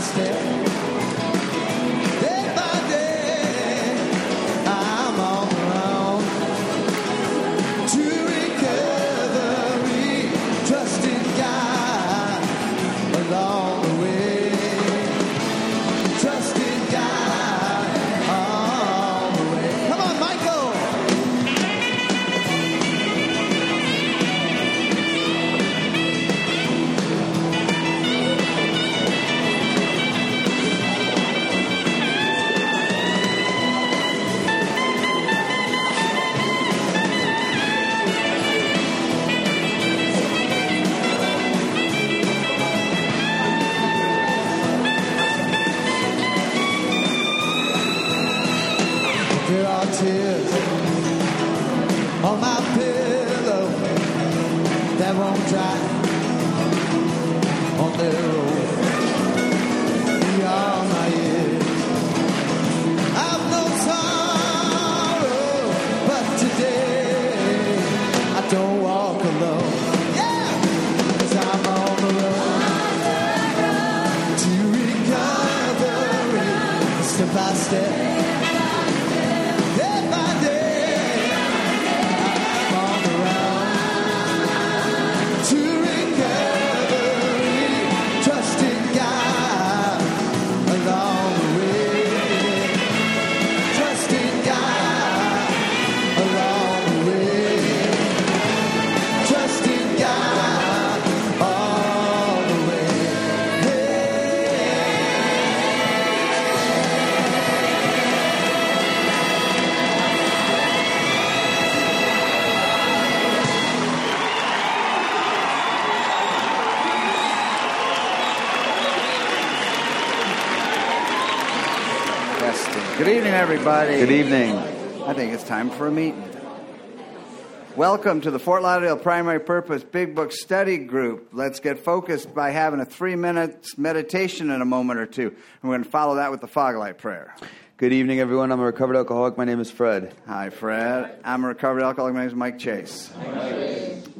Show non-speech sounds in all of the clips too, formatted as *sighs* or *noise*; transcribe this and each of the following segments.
step. Everybody. Good evening. I think it's time for a meeting. Welcome to the Fort Lauderdale Primary Purpose Big Book Study Group. Let's get focused by having a three minutes meditation in a moment or two. And we're going to follow that with the fog light prayer. Good evening, everyone. I'm a recovered alcoholic. My name is Fred. Hi, Fred. I'm a recovered alcoholic. My name is Mike Chase.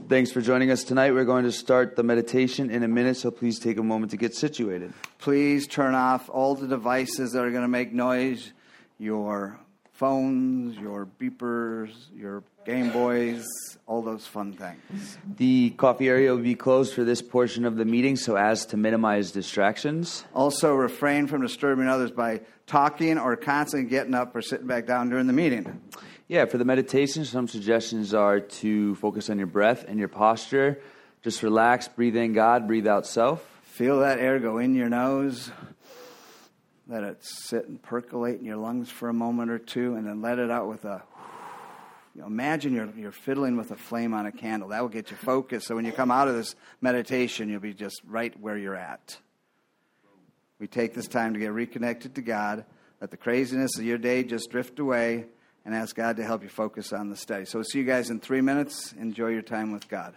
Thanks for joining us tonight. We're going to start the meditation in a minute, so please take a moment to get situated. Please turn off all the devices that are going to make noise your phones, your beepers, your Game Boys, all those fun things. The coffee area will be closed for this portion of the meeting so as to minimize distractions. Also, refrain from disturbing others by talking or constantly getting up or sitting back down during the meeting. Yeah, for the meditation, some suggestions are to focus on your breath and your posture. Just relax, breathe in God, breathe out self. Feel that air go in your nose. Let it sit and percolate in your lungs for a moment or two, and then let it out with a. You know, imagine you're, you're fiddling with a flame on a candle. That will get you focused. So when you come out of this meditation, you'll be just right where you're at. We take this time to get reconnected to God. Let the craziness of your day just drift away and ask God to help you focus on the study. So we'll see you guys in three minutes. Enjoy your time with God.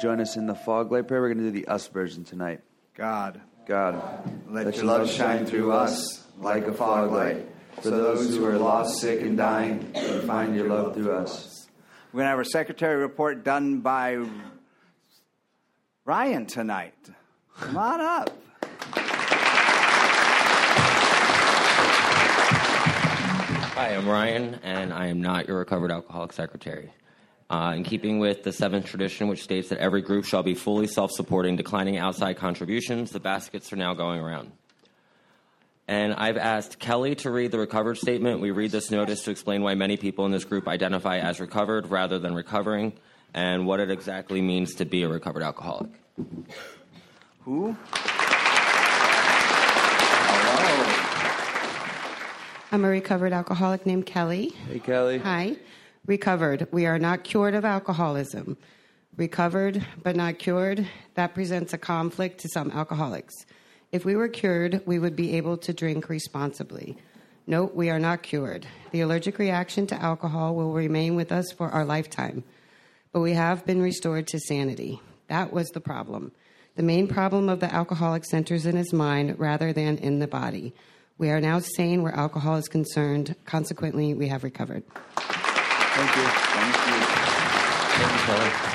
Join us in the fog light prayer, we're going to do the us version tonight. God, God, let, your love shine through us like a fog light, so those who are lost, sick, and dying can find your love through us. We're going to have our secretary report done by Ryan tonight. Come on up. Hi, I'm Ryan, and I am not your recovered alcoholic secretary. Uh, in keeping with the seventh tradition, which states that every group shall be fully self supporting, declining outside contributions, the baskets are now going around. And I've asked Kelly to read the recovered statement. We read this notice to explain why many people in this group identify as recovered rather than recovering, and what it exactly means to be a recovered alcoholic. Who? Hello. I'm a recovered alcoholic named Kelly. Hey, Kelly. Hi. Recovered. We are not cured of alcoholism. Recovered but not cured, that presents a conflict to some alcoholics. If we were cured, we would be able to drink responsibly. Note, we are not cured. The allergic reaction to alcohol will remain with us for our lifetime. But we have been restored to sanity. That was the problem. The main problem of the alcoholic centers in his mind rather than in the body. We are now sane where alcohol is concerned. Consequently, we have recovered. Thank you. Thank you, Kelly.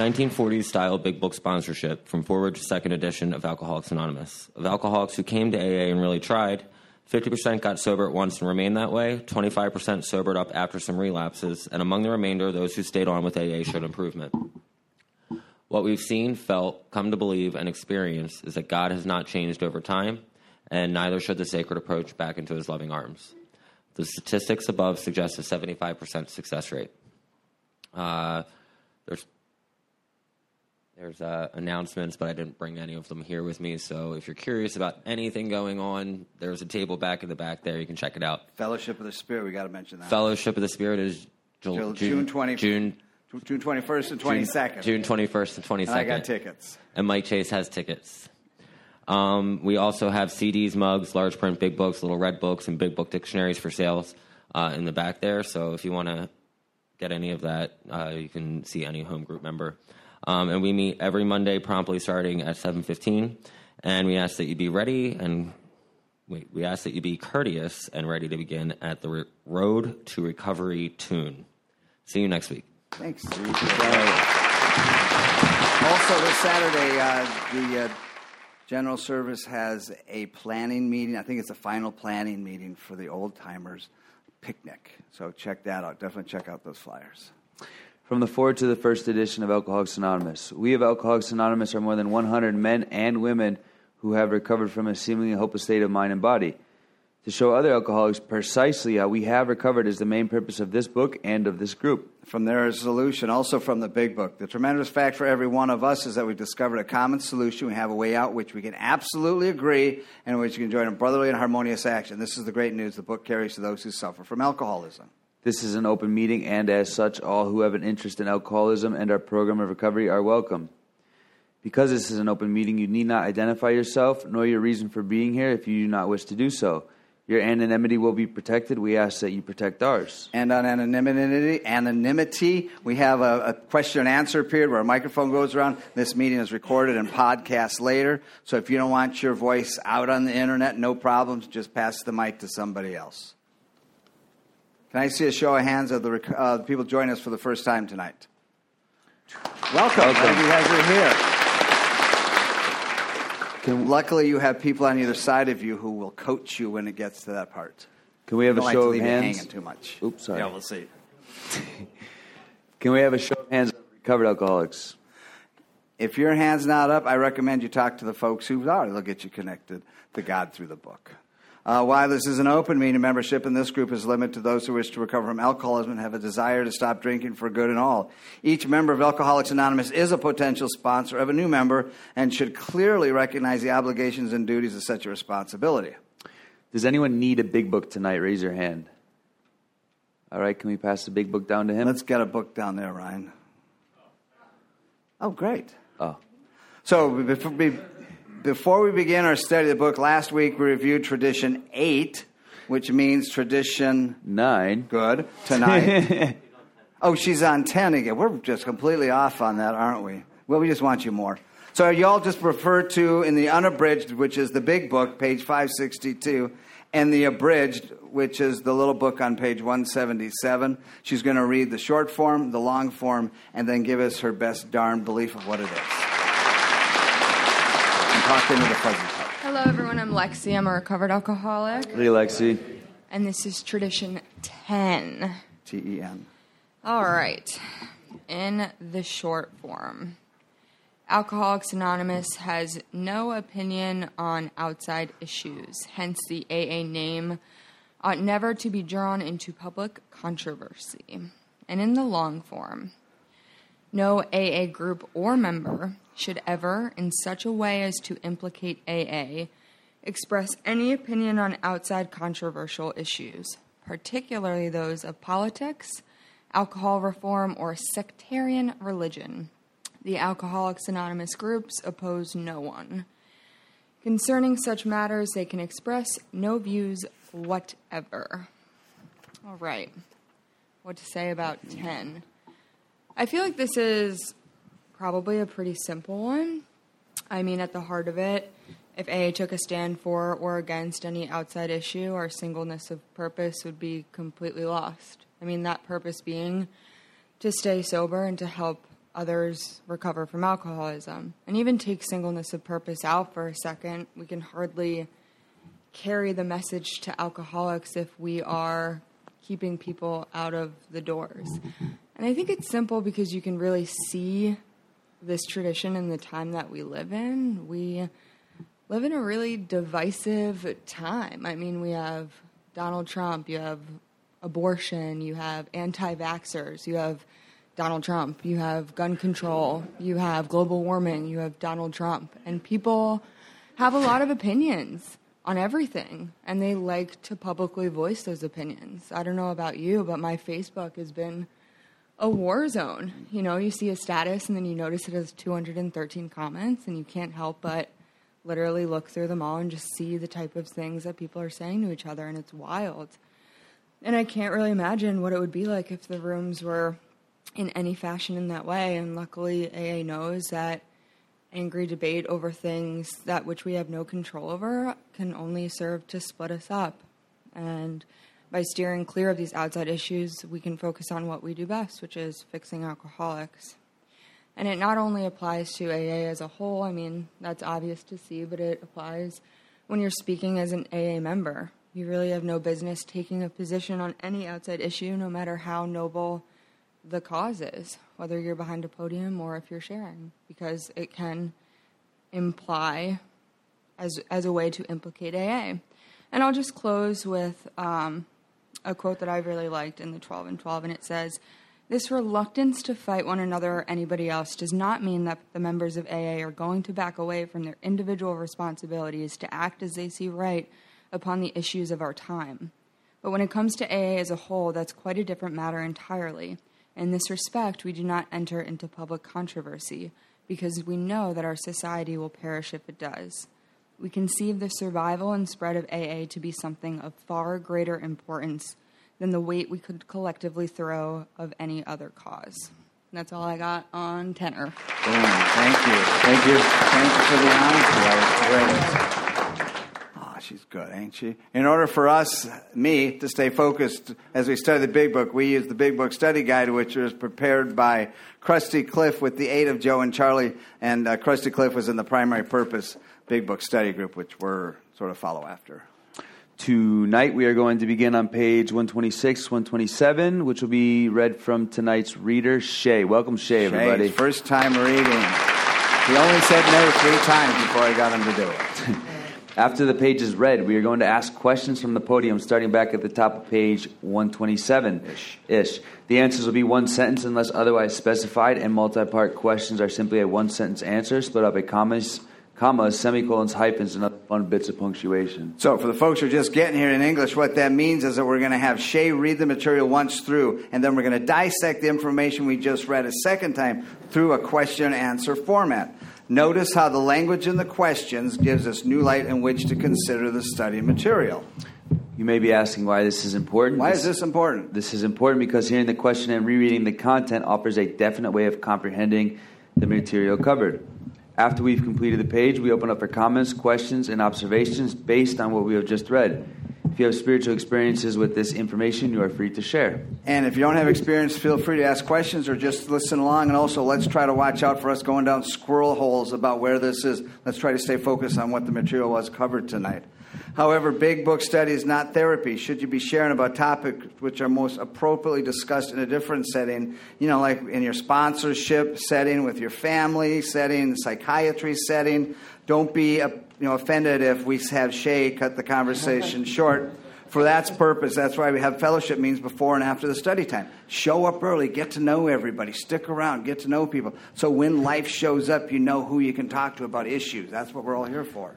1940s style big book sponsorship from foreword to second edition of Alcoholics Anonymous. Of alcoholics who came to AA and really tried, 50% got sober at once and remained that way, 25% sobered up after some relapses, and among the remainder, those who stayed on with AA showed improvement. What we've seen, felt, come to believe, and experienced is that God has not changed over time, and neither should the sacred approach back into his loving arms. The statistics above suggest a 75% success rate. Uh, there's there's uh, announcements, but I didn't bring any of them here with me. So if you're curious about anything going on, there's a table back in the back there. You can check it out. Fellowship of the Spirit, we got to mention that. Fellowship of the Spirit is June Jul- June 20 June June 21st and 22nd. June 21st and 22nd. And I got tickets. and Mike Chase has tickets. Um, we also have CDs, mugs, large print, big books, little red books, and big book dictionaries for sales uh, in the back there. So if you want to get any of that, uh, you can see any home group member. Um, and we meet every Monday promptly starting at 7.15. And we ask that you be ready and wait, we ask that you be courteous and ready to begin at the re- Road to Recovery tune. See you next week. Thanks, Also, this Saturday, uh, the uh, General Service has a planning meeting. I think it's a final planning meeting for the old timers picnic. So check that out. Definitely check out those flyers. From the foreword to the first edition of Alcoholics Anonymous. We of Alcoholics Anonymous are more than 100 men and women who have recovered from a seemingly hopeless state of mind and body. To show other alcoholics precisely how we have recovered is the main purpose of this book and of this group. From their solution, also from the big book. The tremendous fact for every one of us is that we've discovered a common solution. We have a way out which we can absolutely agree and which we can join in brotherly and harmonious action. This is the great news the book carries to those who suffer from alcoholism. This is an open meeting, and as such, all who have an interest in alcoholism and our program of recovery are welcome. Because this is an open meeting, you need not identify yourself nor your reason for being here if you do not wish to do so. Your anonymity will be protected. We ask that you protect ours. And on anonymity, anonymity, we have a, a question and answer period where a microphone goes around. This meeting is recorded and podcast later. So if you don't want your voice out on the internet, no problems. Just pass the mic to somebody else. Can I see a show of hands of the uh, the people joining us for the first time tonight? Welcome. Glad you guys are here. Luckily, you have people on either side of you who will coach you when it gets to that part. Can we have Don't a like show to of leave you hands? hanging too much. Oops, sorry. Yeah, we'll see. *laughs* Can we have a show of hands of recovered alcoholics? If your hand's not up, I recommend you talk to the folks who are. They'll get you connected to God through the book. Uh, while this is an open meeting, membership in this group is limited to those who wish to recover from alcoholism and have a desire to stop drinking for good and all. Each member of Alcoholics Anonymous is a potential sponsor of a new member and should clearly recognize the obligations and duties of such a responsibility. Does anyone need a big book tonight? Raise your hand. All right, can we pass the big book down to him? Let's get a book down there, Ryan. Oh, great. oh, So before we, before we begin our study of the book, last week we reviewed tradition eight, which means tradition nine. good tonight. *laughs* oh, she's on ten again. We're just completely off on that, aren't we? Well, we just want you more. So y'all just refer to in the unabridged, which is the big book, page five sixty two, and the abridged, which is the little book on page one seventy seven. She's going to read the short form, the long form, and then give us her best darn belief of what it is. And talk into the fuzzy part. Hello, everyone. I'm Lexi. I'm a recovered alcoholic, Hey, Lexi. and this is tradition 10. T E N. All right. In the short form, Alcoholics Anonymous has no opinion on outside issues, hence, the AA name ought never to be drawn into public controversy. And in the long form, no AA group or member should ever, in such a way as to implicate AA, express any opinion on outside controversial issues, particularly those of politics, alcohol reform, or sectarian religion. The Alcoholics Anonymous groups oppose no one. Concerning such matters, they can express no views whatever. All right. What to say about 10? I feel like this is probably a pretty simple one. I mean, at the heart of it, if AA took a stand for or against any outside issue, our singleness of purpose would be completely lost. I mean, that purpose being to stay sober and to help others recover from alcoholism. And even take singleness of purpose out for a second, we can hardly carry the message to alcoholics if we are keeping people out of the doors. And I think it's simple because you can really see this tradition in the time that we live in. We live in a really divisive time. I mean, we have Donald Trump, you have abortion, you have anti vaxxers, you have Donald Trump, you have gun control, you have global warming, you have Donald Trump. And people have a lot of opinions on everything, and they like to publicly voice those opinions. I don't know about you, but my Facebook has been a war zone. You know, you see a status and then you notice it has 213 comments, and you can't help but literally look through them all and just see the type of things that people are saying to each other, and it's wild. And I can't really imagine what it would be like if the rooms were in any fashion in that way. And luckily, AA knows that angry debate over things that which we have no control over can only serve to split us up. And by steering clear of these outside issues, we can focus on what we do best, which is fixing alcoholics. And it not only applies to AA as a whole, I mean, that's obvious to see, but it applies when you're speaking as an AA member. You really have no business taking a position on any outside issue, no matter how noble the cause is, whether you're behind a podium or if you're sharing, because it can imply as, as a way to implicate AA. And I'll just close with um, a quote that I really liked in the 12 and 12, and it says, This reluctance to fight one another or anybody else does not mean that the members of AA are going to back away from their individual responsibilities to act as they see right upon the issues of our time. But when it comes to AA as a whole, that's quite a different matter entirely. In this respect, we do not enter into public controversy because we know that our society will perish if it does. We conceive the survival and spread of AA to be something of far greater importance than the weight we could collectively throw of any other cause. And that's all I got on tenor. Boom. Thank you. Thank you. Thank you for the honesty. That was great. Oh, she's good, ain't she? In order for us, me, to stay focused as we study the Big Book, we use the Big Book Study Guide, which was prepared by Krusty Cliff with the aid of Joe and Charlie. And uh, Krusty Cliff was in the primary purpose Big Book Study Group, which we're sort of follow after. Tonight we are going to begin on page 126, 127, which will be read from tonight's reader, Shay. Welcome, Shay, everybody. Shay's first time reading. He only said no three times before I got him to do it. *laughs* After the page is read, we are going to ask questions from the podium, starting back at the top of page 127 ish. The answers will be one sentence unless otherwise specified, and multi part questions are simply a one sentence answer split up by commas, commas, semicolons, hyphens, and other fun bits of punctuation. So, for the folks who are just getting here in English, what that means is that we're going to have Shay read the material once through, and then we're going to dissect the information we just read a second time through a question and answer format. Notice how the language in the questions gives us new light in which to consider the study material. You may be asking why this is important. Why is this important? This is important because hearing the question and rereading the content offers a definite way of comprehending the material covered. After we've completed the page, we open up for comments, questions, and observations based on what we have just read. If you have spiritual experiences with this information, you are free to share. And if you don't have experience, feel free to ask questions or just listen along. And also, let's try to watch out for us going down squirrel holes about where this is. Let's try to stay focused on what the material was covered tonight. However, big book study is not therapy. Should you be sharing about topics which are most appropriately discussed in a different setting, you know, like in your sponsorship setting, with your family setting, psychiatry setting, don't be uh, you know, offended if we have Shay cut the conversation *laughs* short. For that purpose, that's why we have fellowship means before and after the study time. Show up early, get to know everybody, stick around, get to know people. So when life shows up, you know who you can talk to about issues. That's what we're all here for.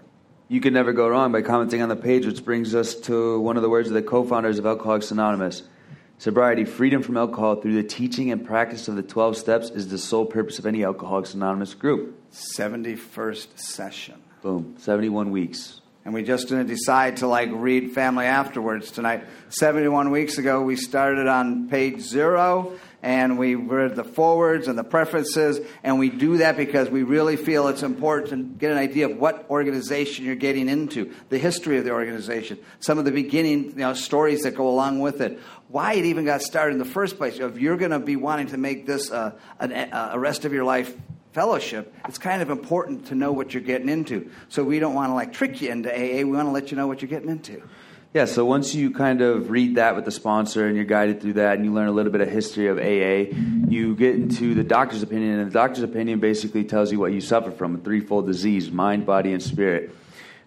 You can never go wrong by commenting on the page, which brings us to one of the words of the co founders of Alcoholics Anonymous. Sobriety, freedom from alcohol through the teaching and practice of the 12 steps is the sole purpose of any Alcoholics Anonymous group. 71st session. Boom, 71 weeks. And we just didn't decide to like read family afterwards tonight. 71 weeks ago, we started on page zero and we read the forewords and the prefaces. And we do that because we really feel it's important to get an idea of what organization you're getting into, the history of the organization, some of the beginning you know, stories that go along with it, why it even got started in the first place. If you're going to be wanting to make this uh, an, a rest of your life fellowship, it's kind of important to know what you're getting into. So we don't want to like trick you into AA. We want to let you know what you're getting into. Yeah, so once you kind of read that with the sponsor and you're guided through that and you learn a little bit of history of AA, you get into the doctor's opinion, and the doctor's opinion basically tells you what you suffer from a threefold disease mind, body, and spirit.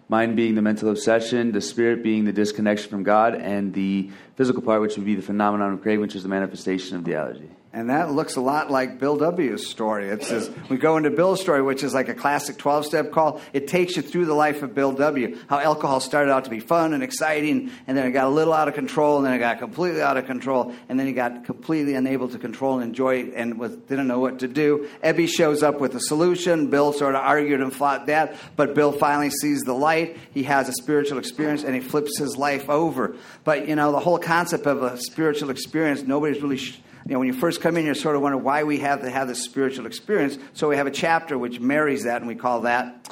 Mind being the mental obsession, the spirit being the disconnection from God, and the physical part, which would be the phenomenon of craving, which is the manifestation of the allergy. And that looks a lot like Bill W.'s story. It says, we go into Bill's story, which is like a classic 12 step call. It takes you through the life of Bill W., how alcohol started out to be fun and exciting, and then it got a little out of control, and then it got completely out of control, and then he got completely unable to control and enjoy it and was, didn't know what to do. Ebby shows up with a solution. Bill sort of argued and fought that, but Bill finally sees the light. He has a spiritual experience, and he flips his life over. But, you know, the whole concept of a spiritual experience, nobody's really. Sh- you know, when you first come in, you sort of wonder why we have to have this spiritual experience. So we have a chapter which marries that, and we call that.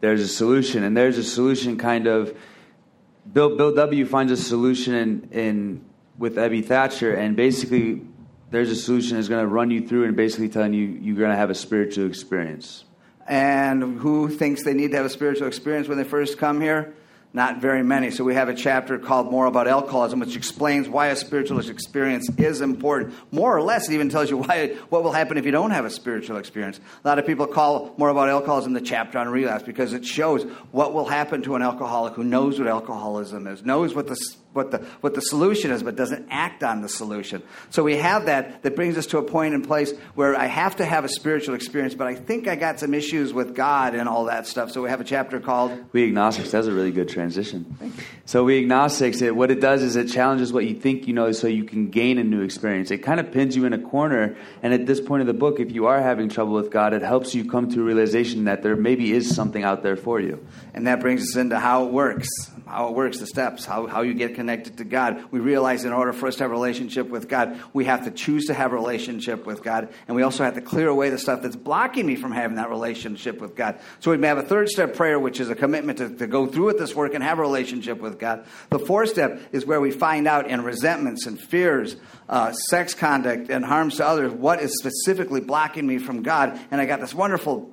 There's a solution, and there's a solution kind of. Bill, Bill W. finds a solution in, in with Ebby Thatcher, and basically, there's a solution that's going to run you through and basically telling you you're going to have a spiritual experience. And who thinks they need to have a spiritual experience when they first come here? Not very many. So we have a chapter called More About Alcoholism, which explains why a spiritual experience is important. More or less, it even tells you why what will happen if you don't have a spiritual experience. A lot of people call More About Alcoholism the chapter on relapse because it shows what will happen to an alcoholic who knows what alcoholism is, knows what the what the what the solution is, but doesn't act on the solution. So we have that that brings us to a point in place where I have to have a spiritual experience, but I think I got some issues with God and all that stuff. So we have a chapter called We Agnostics. That's a really good transition. So we agnostics, it, what it does is it challenges what you think you know, so you can gain a new experience. It kind of pins you in a corner, and at this point of the book, if you are having trouble with God, it helps you come to a realization that there maybe is something out there for you. And that brings us into how it works, how it works, the steps, how, how you get connected to God. We realize in order for us to have a relationship with God, we have to choose to have a relationship with God, and we also have to clear away the stuff that's blocking me from having that relationship with God. So we may have a third step prayer, which is a commitment to, to go through with this work and have a relationship with God. The fourth step is where we find out in resentments and fears, uh, sex conduct, and harms to others what is specifically blocking me from God. And I got this wonderful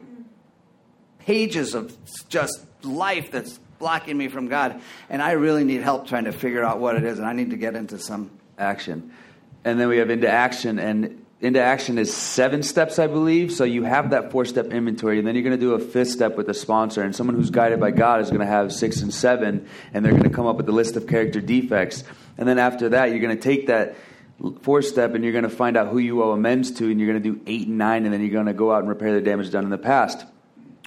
pages of just life that's blocking me from God. And I really need help trying to figure out what it is, and I need to get into some. Action. And then we have into action, and into action is seven steps, I believe. So you have that four step inventory, and then you're going to do a fifth step with a sponsor. And someone who's guided by God is going to have six and seven, and they're going to come up with a list of character defects. And then after that, you're going to take that four step and you're going to find out who you owe amends to, and you're going to do eight and nine, and then you're going to go out and repair the damage done in the past.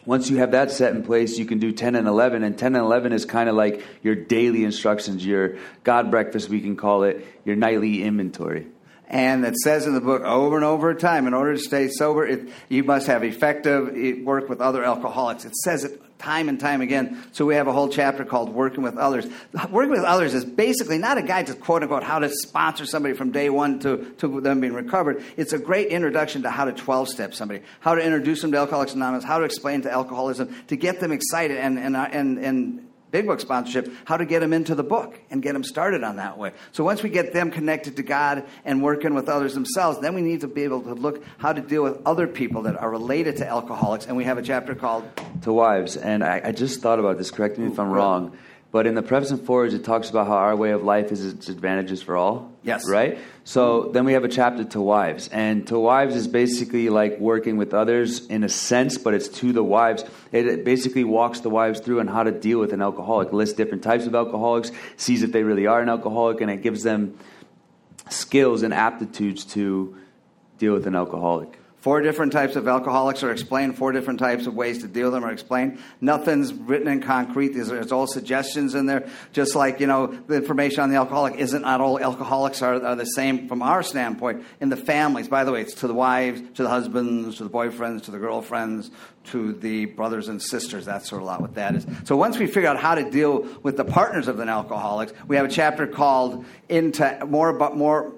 Once you have that set in place, you can do 10 and 11. And 10 and 11 is kind of like your daily instructions, your God breakfast, we can call it, your nightly inventory. And it says in the book over and over time, in order to stay sober, it, you must have effective eh, work with other alcoholics. It says it time and time again. So we have a whole chapter called Working with Others. Working with Others is basically not a guide to quote unquote how to sponsor somebody from day one to, to them being recovered. It's a great introduction to how to 12 step somebody, how to introduce them to Alcoholics Anonymous, how to explain to alcoholism, to get them excited and, and, and, and Big Book sponsorship, how to get them into the book and get them started on that way. So once we get them connected to God and working with others themselves, then we need to be able to look how to deal with other people that are related to alcoholics. And we have a chapter called To Wives. And I, I just thought about this, correct me if I'm wrong. But in the preface and forewords, it talks about how our way of life is its advantages for all. Yes. Right? So then we have a chapter to wives. And to wives is basically like working with others in a sense, but it's to the wives. It, it basically walks the wives through on how to deal with an alcoholic, lists different types of alcoholics, sees if they really are an alcoholic, and it gives them skills and aptitudes to deal with an alcoholic. Four different types of alcoholics are explained. Four different types of ways to deal with them are explained. Nothing's written in concrete. These are, it's all suggestions in there. Just like you know, the information on the alcoholic isn't not all alcoholics are, are the same from our standpoint. In the families, by the way, it's to the wives, to the husbands, to the boyfriends, to the girlfriends, to the brothers and sisters. That's sort of a lot what that is. So once we figure out how to deal with the partners of an alcoholic, we have a chapter called into more about more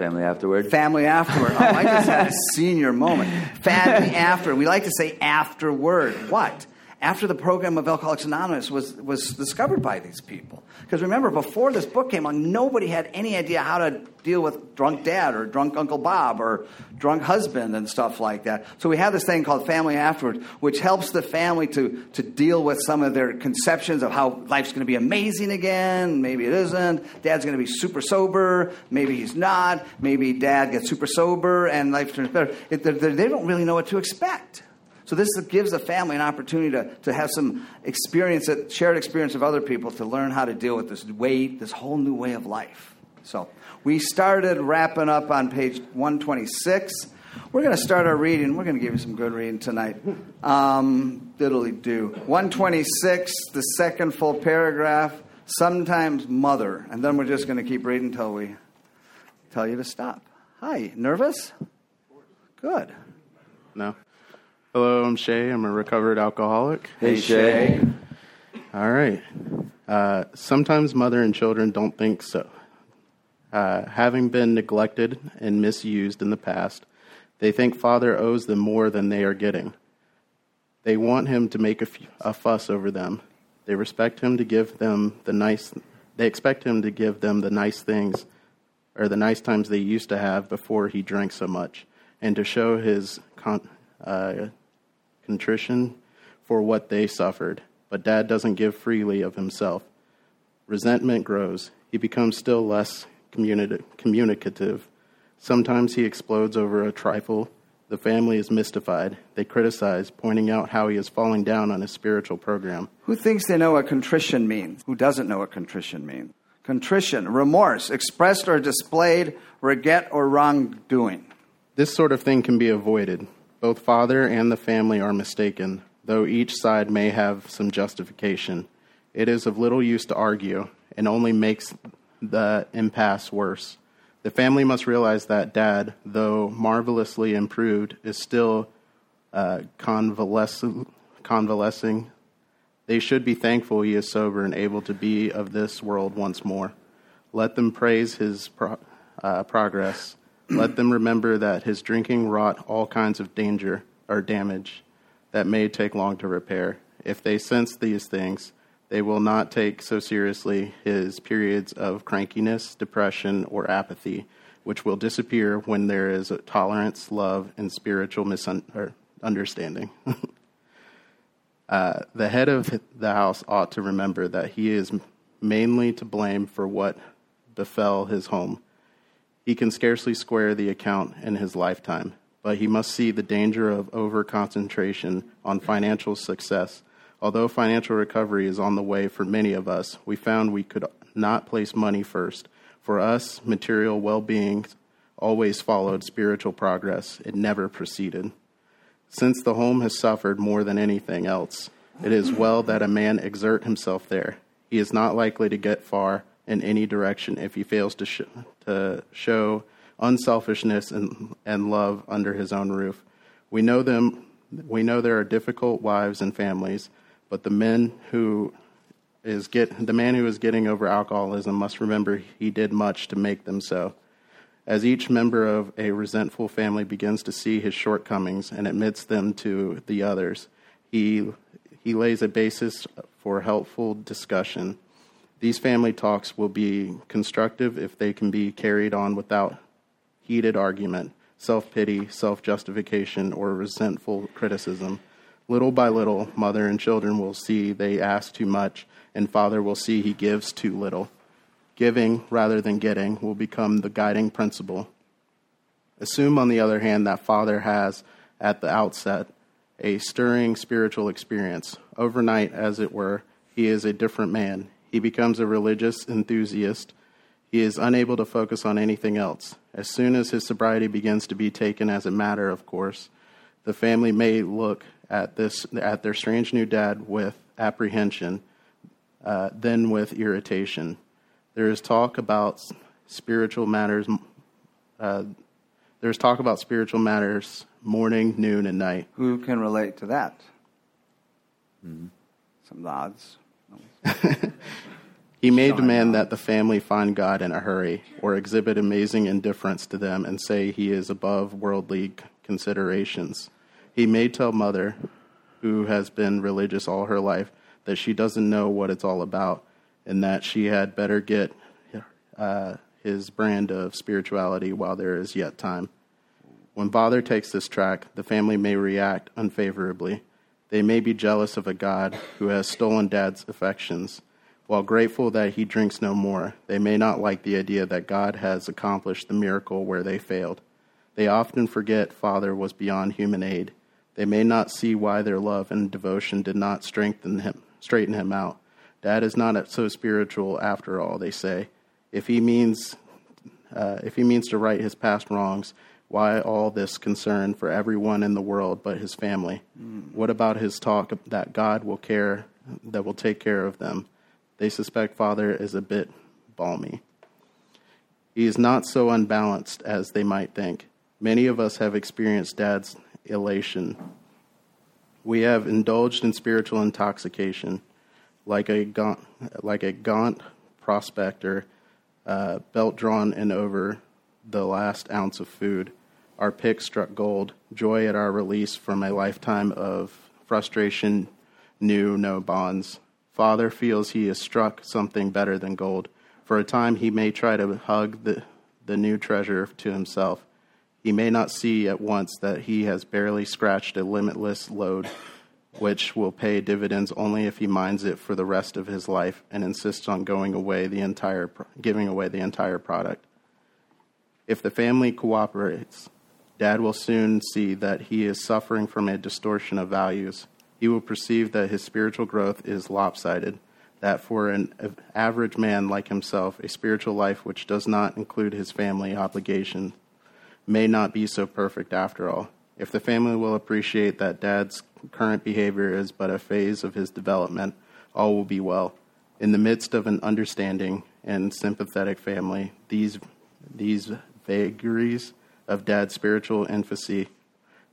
Family afterward. Family afterward. Oh, I just had a *laughs* senior moment. Family after. We like to say afterward. What? After the program of Alcoholics Anonymous was, was discovered by these people. Because remember, before this book came along, nobody had any idea how to deal with drunk dad or drunk Uncle Bob or drunk husband and stuff like that. So we have this thing called Family Afterward, which helps the family to, to deal with some of their conceptions of how life's going to be amazing again. Maybe it isn't. Dad's going to be super sober. Maybe he's not. Maybe dad gets super sober and life turns better. It, they don't really know what to expect. So this gives the family an opportunity to, to have some experience, shared experience of other people to learn how to deal with this way, this whole new way of life. So we started wrapping up on page 126. We're going to start our reading. We're going to give you some good reading tonight. Um, diddly do. 126, the second full paragraph. Sometimes mother, and then we're just going to keep reading until we tell you to stop. Hi, nervous? Good. No. Hello, I'm Shay. I'm a recovered alcoholic. Hey, Shay. All right. Uh, sometimes mother and children don't think so. Uh, having been neglected and misused in the past, they think father owes them more than they are getting. They want him to make a, f- a fuss over them. They respect him to give them the nice. They expect him to give them the nice things, or the nice times they used to have before he drank so much, and to show his con- uh, contrition for what they suffered. But dad doesn't give freely of himself. Resentment grows. He becomes still less communi- communicative. Sometimes he explodes over a trifle. The family is mystified. They criticize, pointing out how he is falling down on his spiritual program. Who thinks they know what contrition means? Who doesn't know what contrition means? Contrition, remorse, expressed or displayed regret or wrongdoing. This sort of thing can be avoided. Both father and the family are mistaken, though each side may have some justification. It is of little use to argue and only makes the impasse worse. The family must realize that dad, though marvelously improved, is still uh, convalescing, convalescing. They should be thankful he is sober and able to be of this world once more. Let them praise his pro- uh, progress. Let them remember that his drinking wrought all kinds of danger or damage that may take long to repair. If they sense these things, they will not take so seriously his periods of crankiness, depression, or apathy, which will disappear when there is tolerance, love, and spiritual misunderstanding. *laughs* uh, the head of the house ought to remember that he is mainly to blame for what befell his home. He can scarcely square the account in his lifetime, but he must see the danger of over concentration on financial success. Although financial recovery is on the way for many of us, we found we could not place money first. For us, material well being always followed spiritual progress, it never preceded. Since the home has suffered more than anything else, it is well that a man exert himself there. He is not likely to get far in any direction if he fails to, sh- to show unselfishness and, and love under his own roof. We know them. We know there are difficult wives and families, but the men who is get the man who is getting over alcoholism must remember he did much to make them so. As each member of a resentful family begins to see his shortcomings and admits them to the others, he, he lays a basis for helpful discussion. These family talks will be constructive if they can be carried on without heated argument, self pity, self justification, or resentful criticism. Little by little, mother and children will see they ask too much, and father will see he gives too little. Giving rather than getting will become the guiding principle. Assume, on the other hand, that father has, at the outset, a stirring spiritual experience. Overnight, as it were, he is a different man. He becomes a religious enthusiast. He is unable to focus on anything else. As soon as his sobriety begins to be taken as a matter of course, the family may look at this at their strange new dad with apprehension, uh, then with irritation. There is talk about spiritual matters. Uh, there's talk about spiritual matters morning, noon, and night. Who can relate to that? Some nods. *laughs* He may demand that the family find God in a hurry, or exhibit amazing indifference to them and say he is above worldly considerations. He may tell mother, who has been religious all her life, that she doesn't know what it's all about, and that she had better get uh, his brand of spirituality while there is yet time. When father takes this track, the family may react unfavorably. They may be jealous of a God who has stolen dad's affections. While grateful that he drinks no more, they may not like the idea that God has accomplished the miracle where they failed. They often forget Father was beyond human aid. They may not see why their love and devotion did not strengthen him, straighten him out. Dad is not so spiritual after all, they say. If he means, uh, if he means to right his past wrongs, why all this concern for everyone in the world but his family? What about his talk that God will care, that will take care of them? They suspect Father is a bit balmy. He is not so unbalanced as they might think. Many of us have experienced Dad's elation. We have indulged in spiritual intoxication, like a gaunt, like a gaunt prospector, uh, belt drawn in over the last ounce of food. Our pick struck gold. Joy at our release from a lifetime of frustration knew no bonds. Father feels he has struck something better than gold. For a time, he may try to hug the, the new treasure to himself. He may not see at once that he has barely scratched a limitless lode, which will pay dividends only if he mines it for the rest of his life and insists on going away the entire, giving away the entire product. If the family cooperates, Dad will soon see that he is suffering from a distortion of values. He will perceive that his spiritual growth is lopsided, that for an average man like himself, a spiritual life which does not include his family obligation may not be so perfect after all. If the family will appreciate that Dad's current behavior is but a phase of his development, all will be well. In the midst of an understanding and sympathetic family, these, these vagaries of Dad's spiritual infancy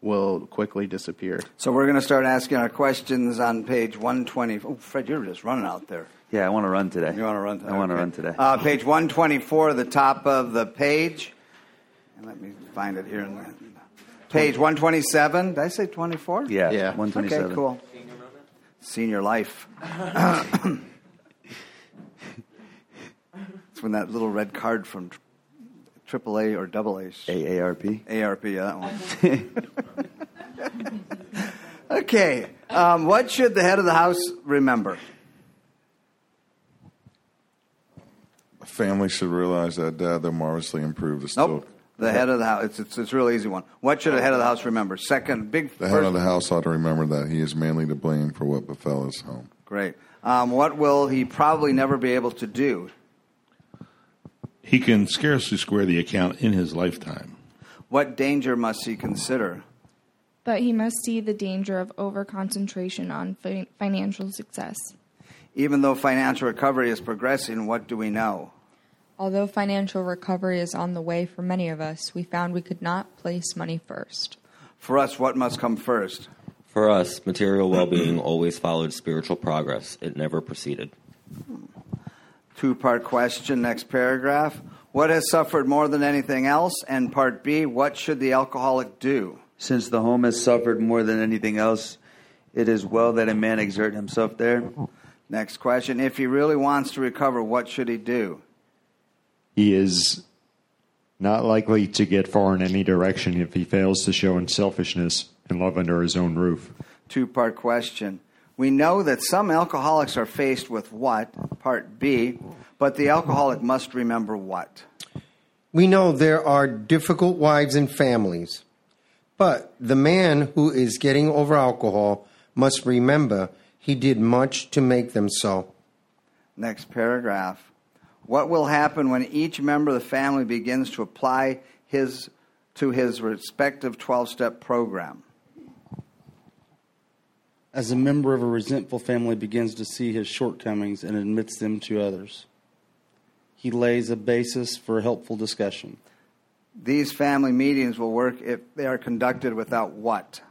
will quickly disappear. So we're going to start asking our questions on page 120. Oh, Fred, you're just running out there. Yeah, I want to run today. You want to run today? I want to Okay. run today. Uh, page 124, the top of the page. And let me find it here. In the, page 127. Did I say 24? yeah, Yeah. 127. Okay, cool. Senior life. *coughs* it's when that little red card from AAA or AA. AARP. ARP, yeah, that one. *laughs* okay, um, what should the head of the house remember? A Family should realize that dad, they're marvelously improved. Is still Nope. The head of the house. It's, it's, it's a real easy one. What should the head of the house remember? Second, big. the head first- of the house ought to remember that he is mainly to blame for what befell his home. Great. Um, what will he probably never be able to do? He can scarcely square the account in his lifetime. What danger must he consider? But he must see the danger of overconcentration on fi- financial success. Even though financial recovery is progressing, what do we know? Although financial recovery is on the way for many of us, we found we could not place money first. For us, what must come first? For us, material well being always followed spiritual progress, it never preceded. Hmm. Two part question, next paragraph. What has suffered more than anything else? And part B, what should the alcoholic do? Since the home has suffered more than anything else, it is well that a man exert himself there. Next question. If he really wants to recover, what should he do? He is not likely to get far in any direction if he fails to show unselfishness and love under his own roof. Two part question. We know that some alcoholics are faced with what? Part B. But the alcoholic must remember what? We know there are difficult wives and families, but the man who is getting over alcohol must remember he did much to make them so. Next paragraph. What will happen when each member of the family begins to apply his to his respective 12-step program? As a member of a resentful family begins to see his shortcomings and admits them to others, he lays a basis for a helpful discussion. These family meetings will work if they are conducted without what?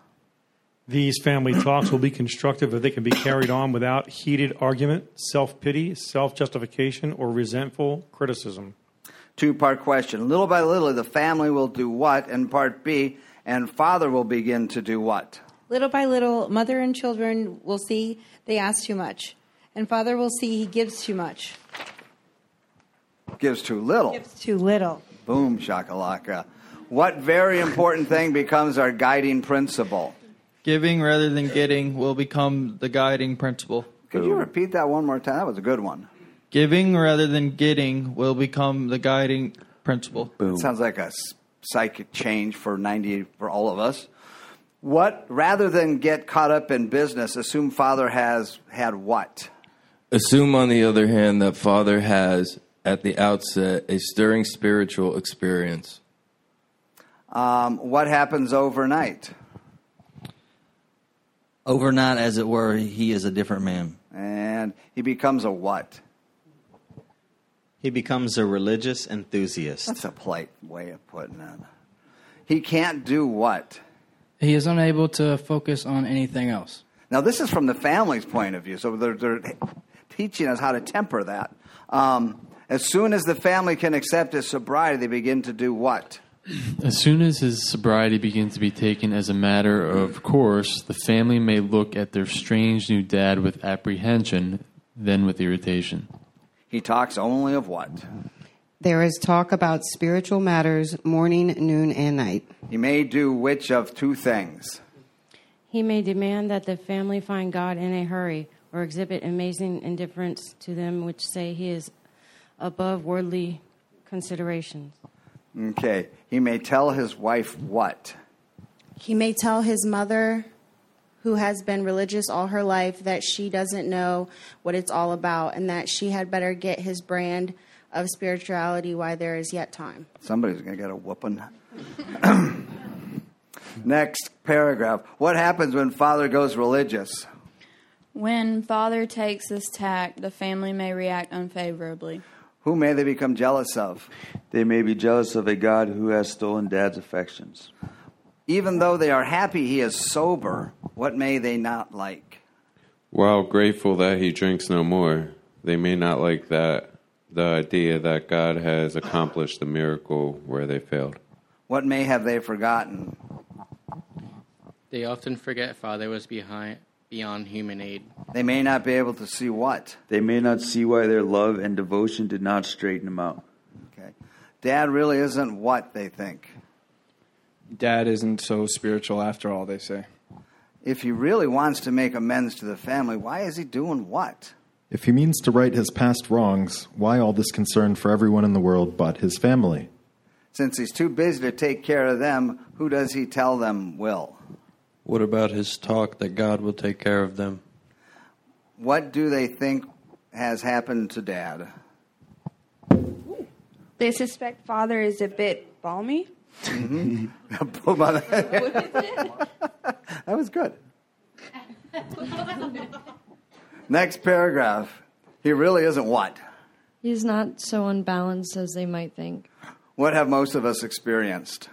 These family talks will be constructive if they can be carried on without heated argument, self pity, self justification, or resentful criticism. Two part question. Little by little, the family will do what? And part B, and father will begin to do what? Little by little, mother and children will see they ask too much, and father will see he gives too much. Gives too little. Gives too little. Boom, shakalaka. What very important thing becomes our guiding principle? Giving rather than getting will become the guiding principle. Could you repeat that one more time? That was a good one. Giving rather than getting will become the guiding principle. Boom. Sounds like a psychic change for 90 for all of us. What rather than get caught up in business, assume father has had what? Assume, on the other hand, that Father has, at the outset, a stirring spiritual experience. Um, what happens overnight? Overnight, as it were, he is a different man. And he becomes a what? He becomes a religious enthusiast. That's a polite way of putting it. He can't do what? He is unable to focus on anything else. Now, this is from the family's point of view, so they're, they're teaching us how to temper that. Um, as soon as the family can accept his sobriety, they begin to do what? *clears throat* As soon as his sobriety begins to be taken as a matter of course, the family may look at their strange new dad with apprehension, then with irritation. He talks only of what? There is talk about spiritual matters morning, noon, and night. He may do which of two things? He may demand that the family find God in a hurry or exhibit amazing indifference to them which say he is above worldly considerations. Okay. He may tell his wife what? He may tell his mother, who has been religious all her life, that she doesn't know what it's all about and that she had better get his brand of spirituality while there is yet time. Somebody's going to get a whooping. *laughs* Next paragraph. What happens when father goes religious? When father takes this tack, the family may react unfavorably. Who may they become jealous of? They may be jealous of a God who has stolen dad's affections. Even though they are happy he is sober, what may they not like? While grateful that he drinks no more, they may not like that the idea that God has accomplished the miracle where they failed. What may have they forgotten? They often forget Father was behind, beyond human aid. They may not be able to see what? They may not see why their love and devotion did not straighten him out. Okay. Dad really isn't what they think. Dad isn't so spiritual after all, they say. If he really wants to make amends to the family, why is he doing what? If he means to right his past wrongs, why all this concern for everyone in the world but his family? Since he's too busy to take care of them, who does he tell them will? What about his talk that God will take care of them? What do they think has happened to Dad? They suspect father is a bit balmy. Mm-hmm. *laughs* that was good. *laughs* Next paragraph. He really isn't what? He's not so unbalanced as they might think. What have most of us experienced?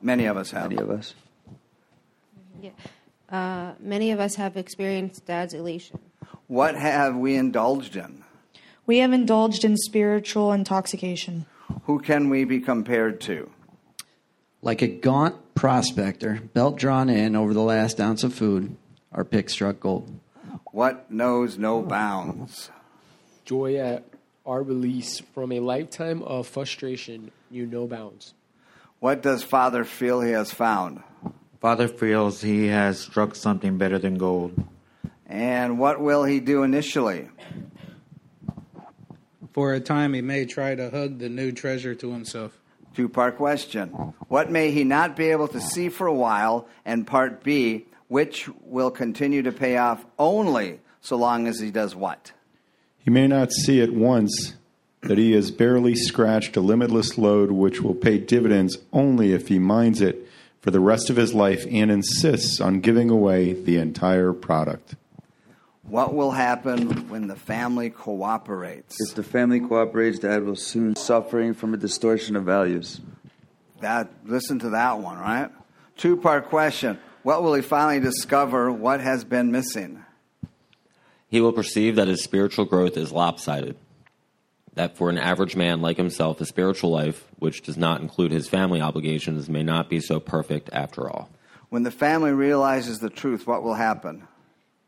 Many of us have. Many of us. Yeah. Uh, many of us have experienced dad's elation. What have we indulged in? We have indulged in spiritual intoxication. Who can we be compared to? Like a gaunt prospector, belt drawn in over the last ounce of food, our pick struck gold. What knows no bounds? Joy at our release from a lifetime of frustration knew no bounds. What does Father feel he has found? Father feels he has struck something better than gold. And what will he do initially? For a time, he may try to hug the new treasure to himself. Two part question. What may he not be able to see for a while? And part B, which will continue to pay off only so long as he does what? He may not see at once that he has barely scratched a limitless lode which will pay dividends only if he minds it for the rest of his life and insists on giving away the entire product. What will happen when the family cooperates? If the family cooperates, Dad will soon suffering from a distortion of values. That listen to that one, right? Two part question. What will he finally discover what has been missing? He will perceive that his spiritual growth is lopsided. That for an average man like himself, his spiritual life, which does not include his family obligations, may not be so perfect after all. When the family realizes the truth, what will happen?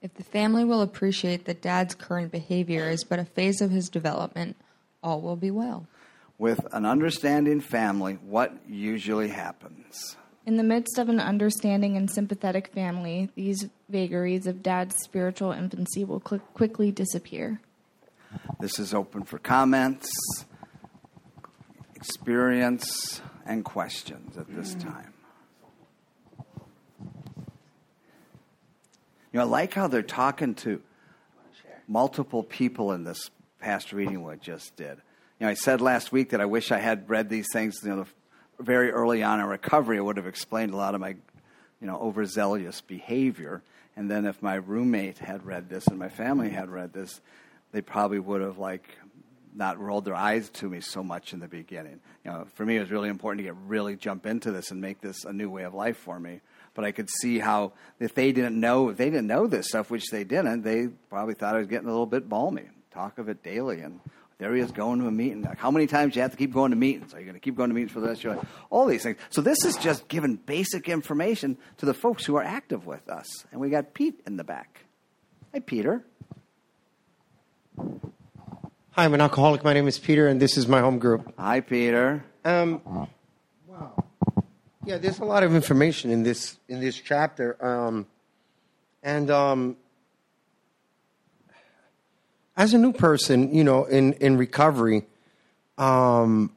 If the family will appreciate that dad's current behavior is but a phase of his development, all will be well. With an understanding family, what usually happens? In the midst of an understanding and sympathetic family, these vagaries of dad's spiritual infancy will cl- quickly disappear. This is open for comments, experience, and questions at this mm. time. You know, I like how they're talking to multiple people in this past reading what just did. You know, I said last week that I wish I had read these things, you know, very early on in recovery. It would have explained a lot of my, you know, overzealous behavior. And then if my roommate had read this and my family had read this, they probably would have like not rolled their eyes to me so much in the beginning. You know, for me, it was really important to get really jump into this and make this a new way of life for me. But I could see how if they didn't know, if they didn't know this stuff, which they didn't, they probably thought I was getting a little bit balmy. Talk of it daily, and there he is going to a meeting. Like, how many times do you have to keep going to meetings? Are you going to keep going to meetings for the rest of your life? All these things. So this is just giving basic information to the folks who are active with us. And we got Pete in the back. Hi, Peter. Hi, I'm an alcoholic. My name is Peter, and this is my home group. Hi, Peter. Um. Yeah, there's a lot of information in this in this chapter, um, and um, as a new person, you know, in in recovery, um,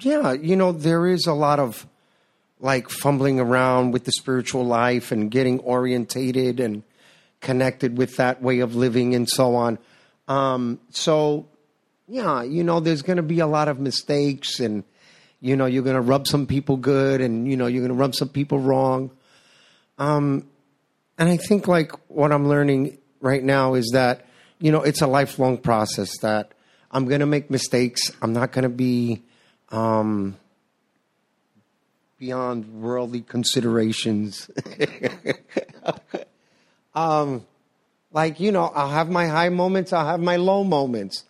yeah, you know, there is a lot of like fumbling around with the spiritual life and getting orientated and connected with that way of living and so on. Um, so, yeah, you know, there's going to be a lot of mistakes and, you know, you're going to rub some people good and, you know, you're going to rub some people wrong. Um, and I think like what I'm learning right now is that, you know, it's a lifelong process that I'm going to make mistakes. I'm not going to be, um, beyond worldly considerations. *laughs* um, like you know i'll have my high moments i'll have my low moments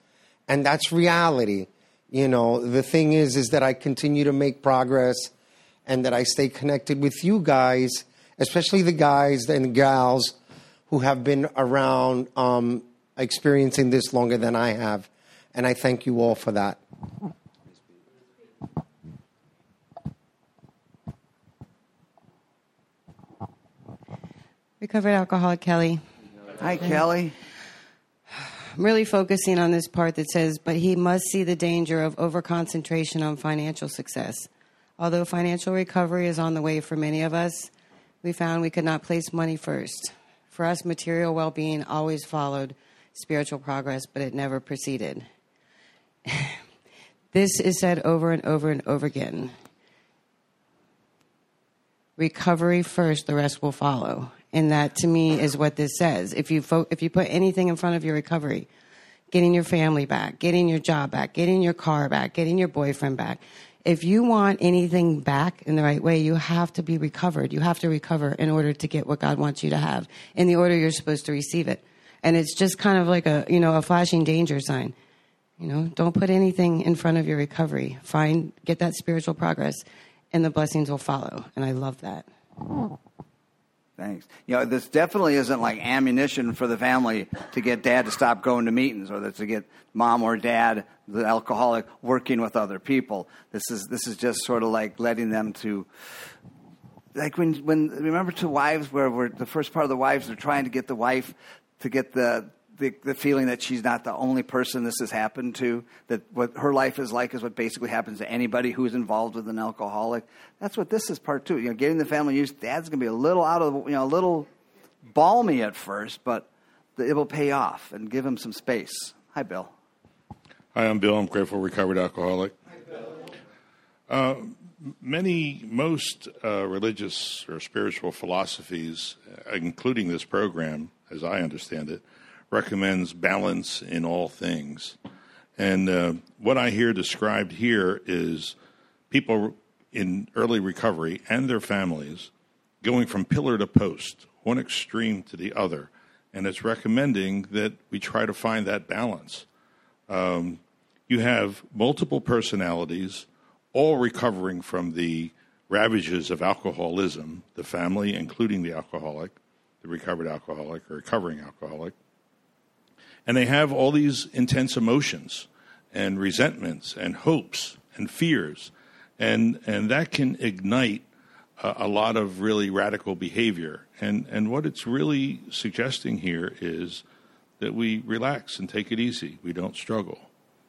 and that's reality you know the thing is is that i continue to make progress and that i stay connected with you guys especially the guys and the gals who have been around um, experiencing this longer than i have and i thank you all for that Recovered alcoholic Kelly. Hi, Kelly. I'm really focusing on this part that says, but he must see the danger of overconcentration on financial success. Although financial recovery is on the way for many of us, we found we could not place money first. For us, material well being always followed spiritual progress, but it never preceded. *laughs* this is said over and over and over again. Recovery first, the rest will follow. And that to me is what this says. If you, fo- if you put anything in front of your recovery, getting your family back, getting your job back, getting your car back, getting your boyfriend back, if you want anything back in the right way, you have to be recovered. You have to recover in order to get what God wants you to have in the order you're supposed to receive it. And it's just kind of like a, you know, a flashing danger sign. You know, don't put anything in front of your recovery. Find, get that spiritual progress, and the blessings will follow. And I love that. Thanks. You know, this definitely isn't like ammunition for the family to get dad to stop going to meetings or to get mom or dad, the alcoholic, working with other people. This is this is just sort of like letting them to like when when remember to wives where, the first part of the wives they're trying to get the wife to get the the, the feeling that she's not the only person this has happened to, that what her life is like is what basically happens to anybody who's involved with an alcoholic. That's what this is part two. You know, getting the family used. Dad's going to be a little out of, you know, a little balmy at first, but it will pay off and give him some space. Hi, Bill. Hi, I'm Bill. I'm grateful recovered alcoholic. Hi, Bill. Uh, many, most uh, religious or spiritual philosophies, uh, including this program, as I understand it, recommends balance in all things. And uh, what I hear described here is people in early recovery and their families going from pillar to post, one extreme to the other. And it's recommending that we try to find that balance. Um, you have multiple personalities, all recovering from the ravages of alcoholism, the family, including the alcoholic, the recovered alcoholic or recovering alcoholic. And they have all these intense emotions and resentments and hopes and fears. And, and that can ignite a, a lot of really radical behavior. And, and what it's really suggesting here is that we relax and take it easy. We don't struggle.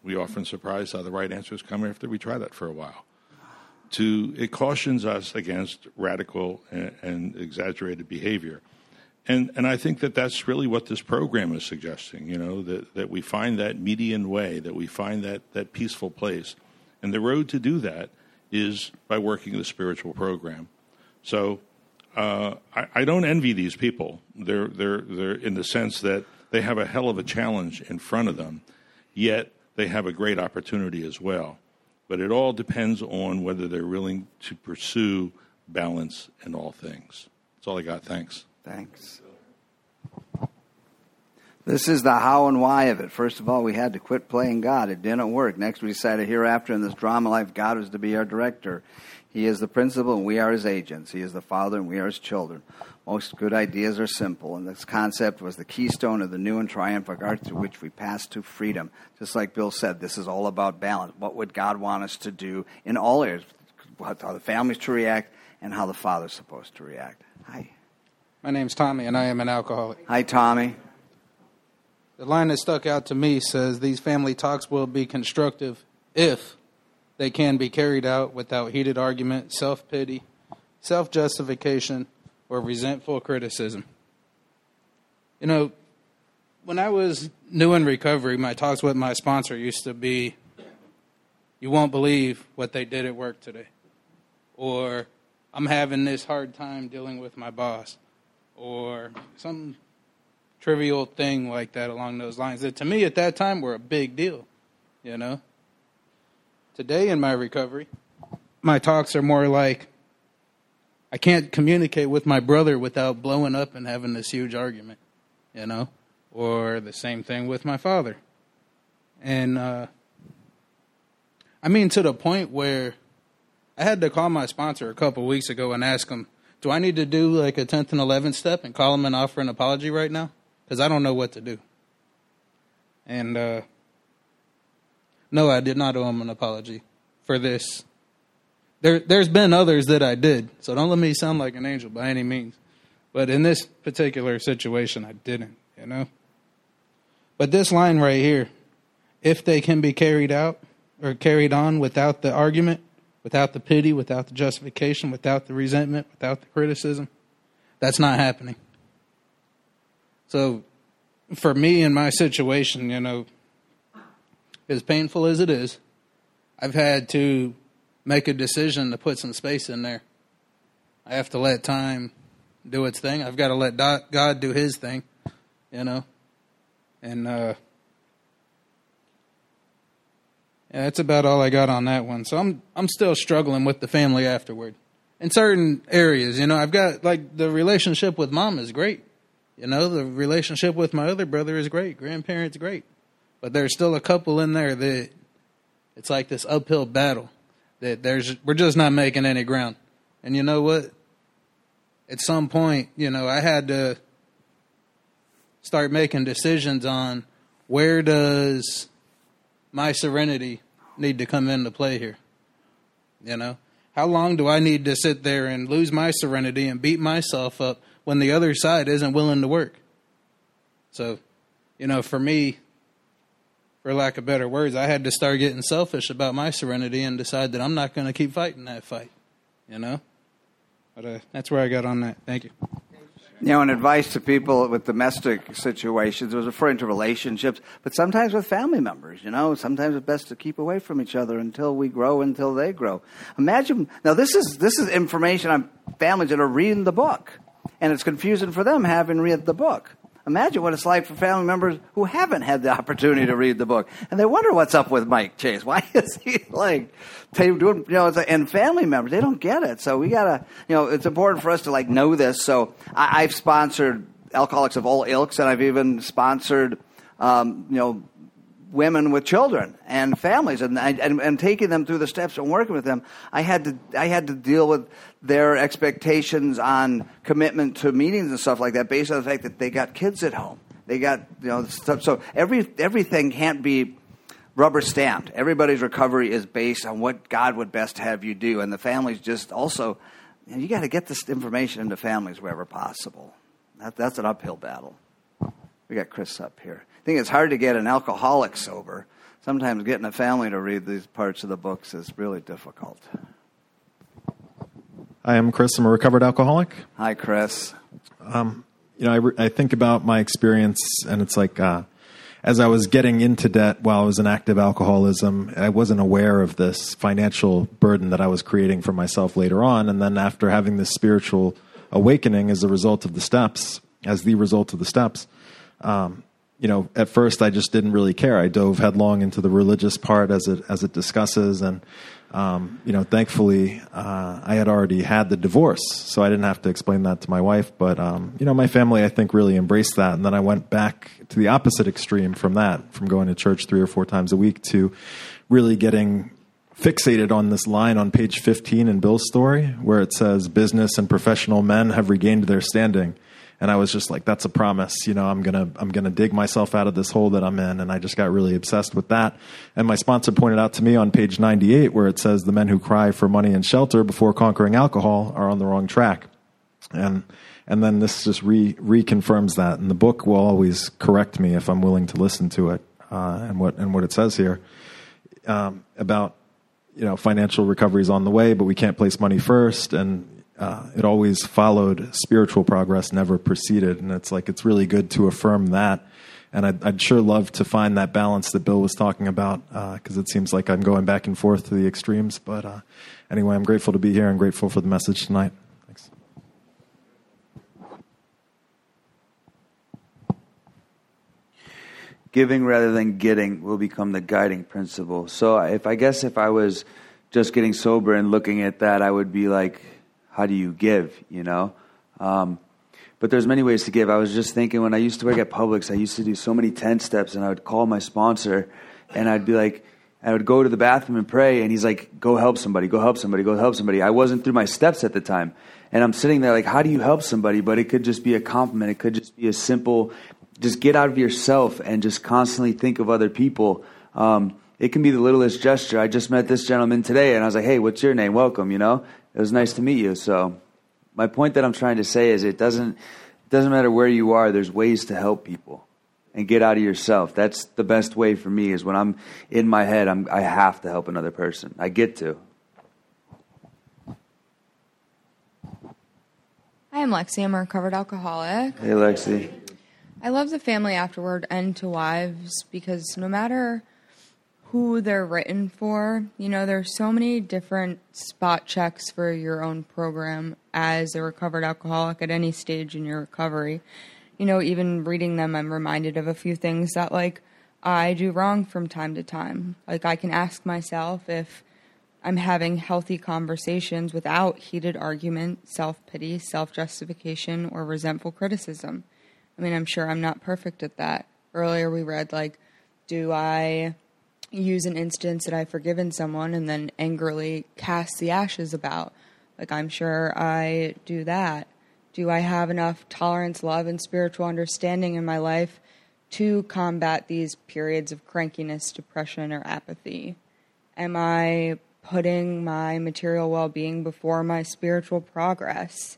We often surprise how the right answers come after we try that for a while. To, it cautions us against radical and, and exaggerated behavior. And, and I think that that's really what this program is suggesting, you know, that, that we find that median way, that we find that, that peaceful place. And the road to do that is by working the spiritual program. So uh, I, I, don't envy these people. They're, they're, they're in the sense that they have a hell of a challenge in front of them, yet they have a great opportunity as well. But it all depends on whether they're willing to pursue balance in all things. That's all I got. Thanks. Thanks. This is the how and why of it. First of all, we had to quit playing God. It didn't work. Next, we decided hereafter in this drama life, God was to be our director. He is the principal and we are his agents. He is the father and we are his children. Most good ideas are simple, and this concept was the keystone of the new and triumphant arc through which we pass to freedom. Just like Bill said, this is all about balance. What would God want us to do in all areas? How the family's to react and how the father's supposed to react. Hi. My name's Tommy, and I am an alcoholic. Hi, Tommy. The line that stuck out to me says these family talks will be constructive if they can be carried out without heated argument, self pity, self justification, or resentful criticism. You know, when I was new in recovery, my talks with my sponsor used to be, You won't believe what they did at work today. Or, I'm having this hard time dealing with my boss or some trivial thing like that along those lines that to me at that time were a big deal, you know. Today in my recovery, my talks are more like I can't communicate with my brother without blowing up and having this huge argument, you know, or the same thing with my father. And uh, I mean, to the point where I had to call my sponsor a couple weeks ago and ask him, do I need to do like a 10th and 11th step and call him and offer an apology right now? Because I don't know what to do. And uh, no, I did not owe him an apology for this. There, there's been others that I did, so don't let me sound like an angel by any means. But in this particular situation, I didn't, you know? But this line right here, if they can be carried out or carried on without the argument, without the pity, without the justification, without the resentment, without the criticism, that's not happening. So, for me in my situation, you know, as painful as it is, I've had to make a decision to put some space in there. I have to let time do its thing. I've got to let God do His thing, you know. And uh, yeah, that's about all I got on that one. So I'm I'm still struggling with the family afterward. In certain areas, you know, I've got like the relationship with mom is great. You know, the relationship with my other brother is great. Grandparents great. But there's still a couple in there that it's like this uphill battle that there's we're just not making any ground. And you know what? At some point, you know, I had to start making decisions on where does my serenity need to come into play here? You know, how long do I need to sit there and lose my serenity and beat myself up when the other side isn't willing to work? So, you know, for me, for lack of better words, I had to start getting selfish about my serenity and decide that I'm not going to keep fighting that fight. You know, but uh, that's where I got on that. Thank you. You know, and advice to people with domestic situations was referring to relationships, but sometimes with family members. You know, sometimes it's best to keep away from each other until we grow, until they grow. Imagine now. This is this is information on families that are reading the book, and it's confusing for them having read the book. Imagine what it's like for family members who haven't had the opportunity to read the book, and they wonder what's up with Mike Chase. Why *laughs* is he like doing? You know, and family members they don't get it. So we gotta, you know, it's important for us to like know this. So I, have sponsored alcoholics of all ilks, and I've even sponsored, um, you know, women with children and families and, and, and taking them through the steps and working with them i had to i had to deal with their expectations on commitment to meetings and stuff like that based on the fact that they got kids at home. They got you know stuff. So every everything can't be rubber stamped. Everybody's recovery is based on what god would best have you do. And the families just also you, know, you got to get this information into families wherever possible. That, that's an uphill battle. We got chris up here I think it's hard to get an alcoholic sober. Sometimes getting a family to read these parts of the books is really difficult. Hi, I'm Chris. I'm a recovered alcoholic. Hi, Chris. Um, you know, I, re- I think about my experience, and it's like uh, as I was getting into debt while I was in active alcoholism, I wasn't aware of this financial burden that I was creating for myself later on. And then after having this spiritual awakening as a result of the steps, as the result of the steps, um, you know, at first I just didn't really care. I dove headlong into the religious part as it as it discusses, and um, you know, thankfully uh, I had already had the divorce, so I didn't have to explain that to my wife. But um, you know, my family I think really embraced that, and then I went back to the opposite extreme from that, from going to church three or four times a week to really getting fixated on this line on page 15 in Bill's story where it says business and professional men have regained their standing and I was just like, that's a promise. You know, I'm gonna I'm gonna dig myself out of this hole that I'm in, and I just got really obsessed with that. And my sponsor pointed out to me on page 98 where it says the men who cry for money and shelter before conquering alcohol are on the wrong track, and and then this just re reconfirms that. And the book will always correct me if I'm willing to listen to it uh, and what and what it says here um, about you know financial recovery is on the way, but we can't place money first, and uh, it always followed spiritual progress, never preceded. And it's like it's really good to affirm that. And I'd, I'd sure love to find that balance that Bill was talking about because uh, it seems like I'm going back and forth to the extremes. But uh, anyway, I'm grateful to be here and grateful for the message tonight. Thanks. Giving rather than getting will become the guiding principle. So if I guess if I was just getting sober and looking at that, I would be like, how do you give, you know? Um, but there's many ways to give. I was just thinking when I used to work at Publix, I used to do so many 10 steps and I would call my sponsor and I'd be like, I would go to the bathroom and pray and he's like, go help somebody, go help somebody, go help somebody. I wasn't through my steps at the time. And I'm sitting there like, how do you help somebody? But it could just be a compliment. It could just be a simple, just get out of yourself and just constantly think of other people. Um, it can be the littlest gesture. I just met this gentleman today and I was like, hey, what's your name? Welcome, you know? It was nice to meet you. So my point that I'm trying to say is it doesn't it doesn't matter where you are. There's ways to help people and get out of yourself. That's the best way for me. Is when I'm in my head, I'm I have to help another person. I get to. Hi, I'm Lexi. I'm a recovered alcoholic. Hey, Lexi. I love the family afterward and to wives because no matter who they're written for, you know, there's so many different spot checks for your own program as a recovered alcoholic at any stage in your recovery. You know, even reading them, I'm reminded of a few things that, like, I do wrong from time to time. Like, I can ask myself if I'm having healthy conversations without heated argument, self pity, self justification, or resentful criticism. I mean, I'm sure I'm not perfect at that. Earlier we read, like, do I use an instance that I've forgiven someone and then angrily cast the ashes about? Like, I'm sure I do that. Do I have enough tolerance, love, and spiritual understanding in my life to combat these periods of crankiness, depression, or apathy? Am I putting my material well being before my spiritual progress?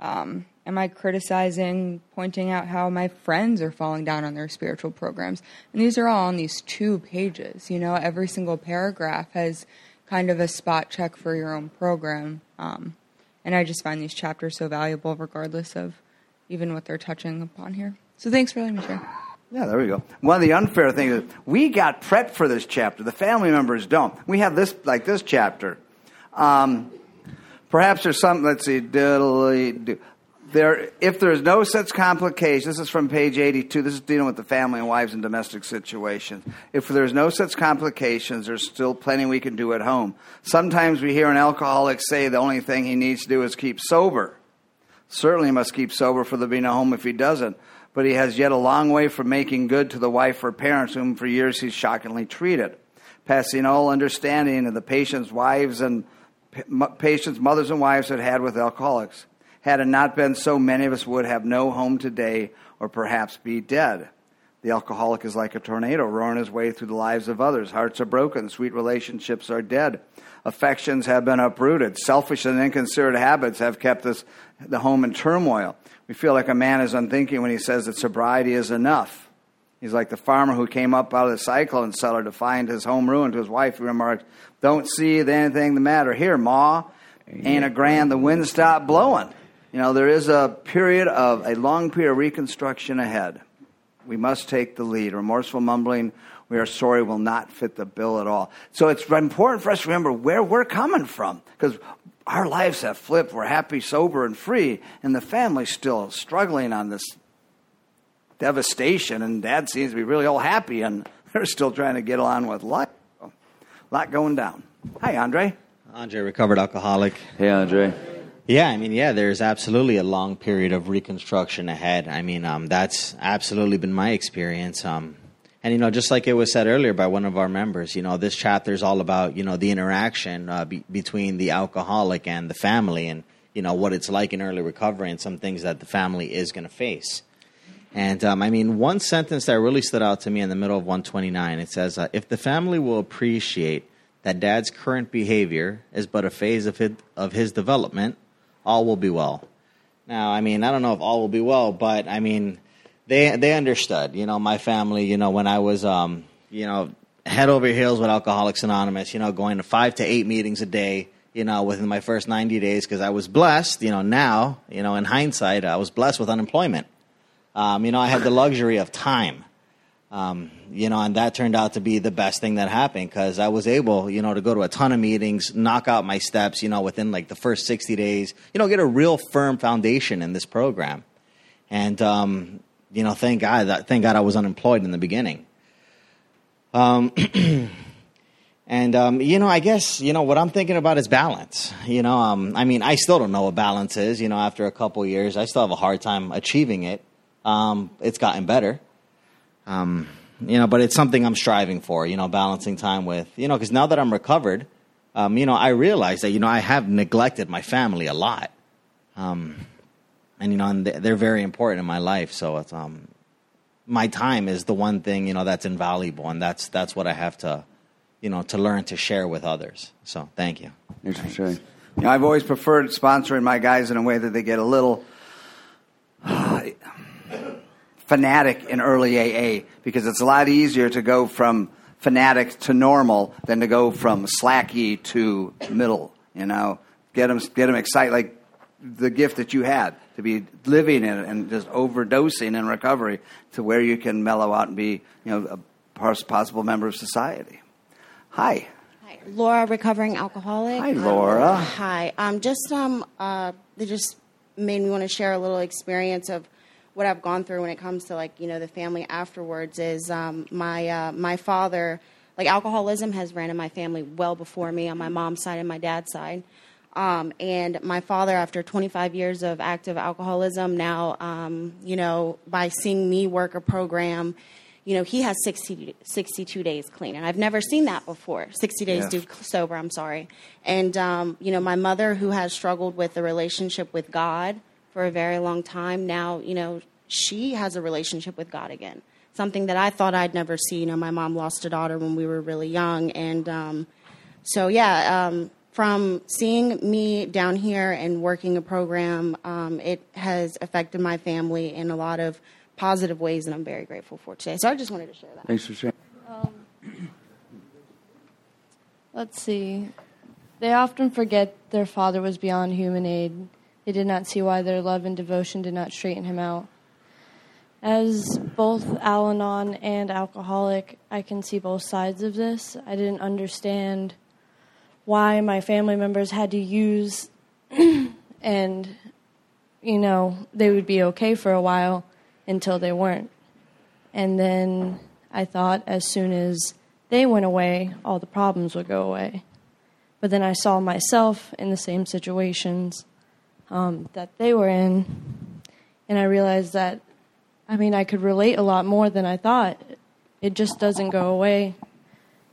Um, am I criticizing, pointing out how my friends are falling down on their spiritual programs? And these are all on these two pages. You know, every single paragraph has kind of a spot check for your own program. Um, and I just find these chapters so valuable, regardless of even what they're touching upon here. So thanks for letting me share. Yeah, there we go. One of the unfair things is we got prepped for this chapter. The family members don't. We have this like this chapter. Um, perhaps there's something. Let's see. There, if there's no such complication, this is from page 82. This is dealing with the family and wives and domestic situations. If there's no such complications, there's still plenty we can do at home. Sometimes we hear an alcoholic say the only thing he needs to do is keep sober. Certainly, he must keep sober for there being be no home if he doesn't. But he has yet a long way from making good to the wife or parents whom for years he's shockingly treated. Passing all understanding of the patient's wives and patients, mothers and wives had had with alcoholics. Had it not been so, many of us would have no home today or perhaps be dead. The alcoholic is like a tornado roaring his way through the lives of others. Hearts are broken, sweet relationships are dead. Affections have been uprooted. Selfish and inconsiderate habits have kept us, the home in turmoil. We feel like a man is unthinking when he says that sobriety is enough. He's like the farmer who came up out of the cyclone cellar to find his home ruined. His wife, remarked, Don't see anything the matter. Here, Ma, ain't a grand the wind stopped blowing. You know, there is a period of a long period of reconstruction ahead. We must take the lead. Remorseful mumbling, we are sorry, will not fit the bill at all. So it's important for us to remember where we're coming from because our lives have flipped. We're happy, sober, and free, and the family's still struggling on this devastation. And dad seems to be really all happy, and *laughs* they're still trying to get on with life. A lot going down. Hi, Andre. Andre, recovered alcoholic. Hey, Andre. Yeah, I mean, yeah, there's absolutely a long period of reconstruction ahead. I mean, um, that's absolutely been my experience. Um, and you know, just like it was said earlier by one of our members, you know, this chapter is all about you know the interaction uh, be- between the alcoholic and the family, and you know what it's like in early recovery, and some things that the family is going to face. And um, I mean, one sentence that really stood out to me in the middle of 129, it says, uh, "If the family will appreciate that Dad's current behavior is but a phase of his, of his development." All will be well. Now, I mean, I don't know if all will be well, but I mean, they they understood. You know, my family. You know, when I was, um, you know, head over heels with Alcoholics Anonymous. You know, going to five to eight meetings a day. You know, within my first ninety days, because I was blessed. You know, now, you know, in hindsight, I was blessed with unemployment. Um, you know, I had the luxury of time. Um, you know, and that turned out to be the best thing that happened because I was able, you know, to go to a ton of meetings, knock out my steps, you know, within like the first 60 days, you know, get a real firm foundation in this program. And, um, you know, thank God thank God I was unemployed in the beginning. Um, *clears throat* and, um, you know, I guess, you know, what I'm thinking about is balance. You know, um, I mean, I still don't know what balance is, you know, after a couple years, I still have a hard time achieving it. Um, it's gotten better. Um, you know, but it's something I'm striving for, you know, balancing time with, you know, because now that I'm recovered, um, you know, I realize that, you know, I have neglected my family a lot. Um, and, you know, and they're very important in my life. So it's, um, my time is the one thing, you know, that's invaluable. And that's, that's what I have to, you know, to learn to share with others. So thank you. Thanks for sharing. You know, I've always preferred sponsoring my guys in a way that they get a little *sighs* fanatic in early AA because it's a lot easier to go from fanatic to normal than to go from slacky to middle. You know, get them get them excited like the gift that you had to be living in it and just overdosing in recovery to where you can mellow out and be you know a possible member of society. Hi. Hi. Laura, recovering alcoholic. Hi, Laura. Um, hi. Um, just um, uh, they just made me want to share a little experience of what I've gone through when it comes to like you know the family afterwards. Is um, my uh, my father like alcoholism has ran in my family well before me on my mom's side and my dad's side. Um, and my father, after 25 years of active alcoholism, now, um, you know, by seeing me work a program you know, he has 60, 62 days clean. And I've never seen that before 60 days yeah. sober, I'm sorry. And, um, you know, my mother, who has struggled with the relationship with God for a very long time, now, you know, she has a relationship with God again. Something that I thought I'd never see. You know, my mom lost a daughter when we were really young. And um, so, yeah, um, from seeing me down here and working a program, um, it has affected my family in a lot of positive ways, and I'm very grateful for today. So I just wanted to share that. Thanks for sharing. Um, let's see. They often forget their father was beyond human aid. They did not see why their love and devotion did not straighten him out. As both Al Anon and alcoholic, I can see both sides of this. I didn't understand why my family members had to use *clears throat* and, you know, they would be okay for a while until they weren't. And then I thought as soon as they went away, all the problems would go away. But then I saw myself in the same situations um, that they were in, and I realized that, I mean, I could relate a lot more than I thought. It just doesn't go away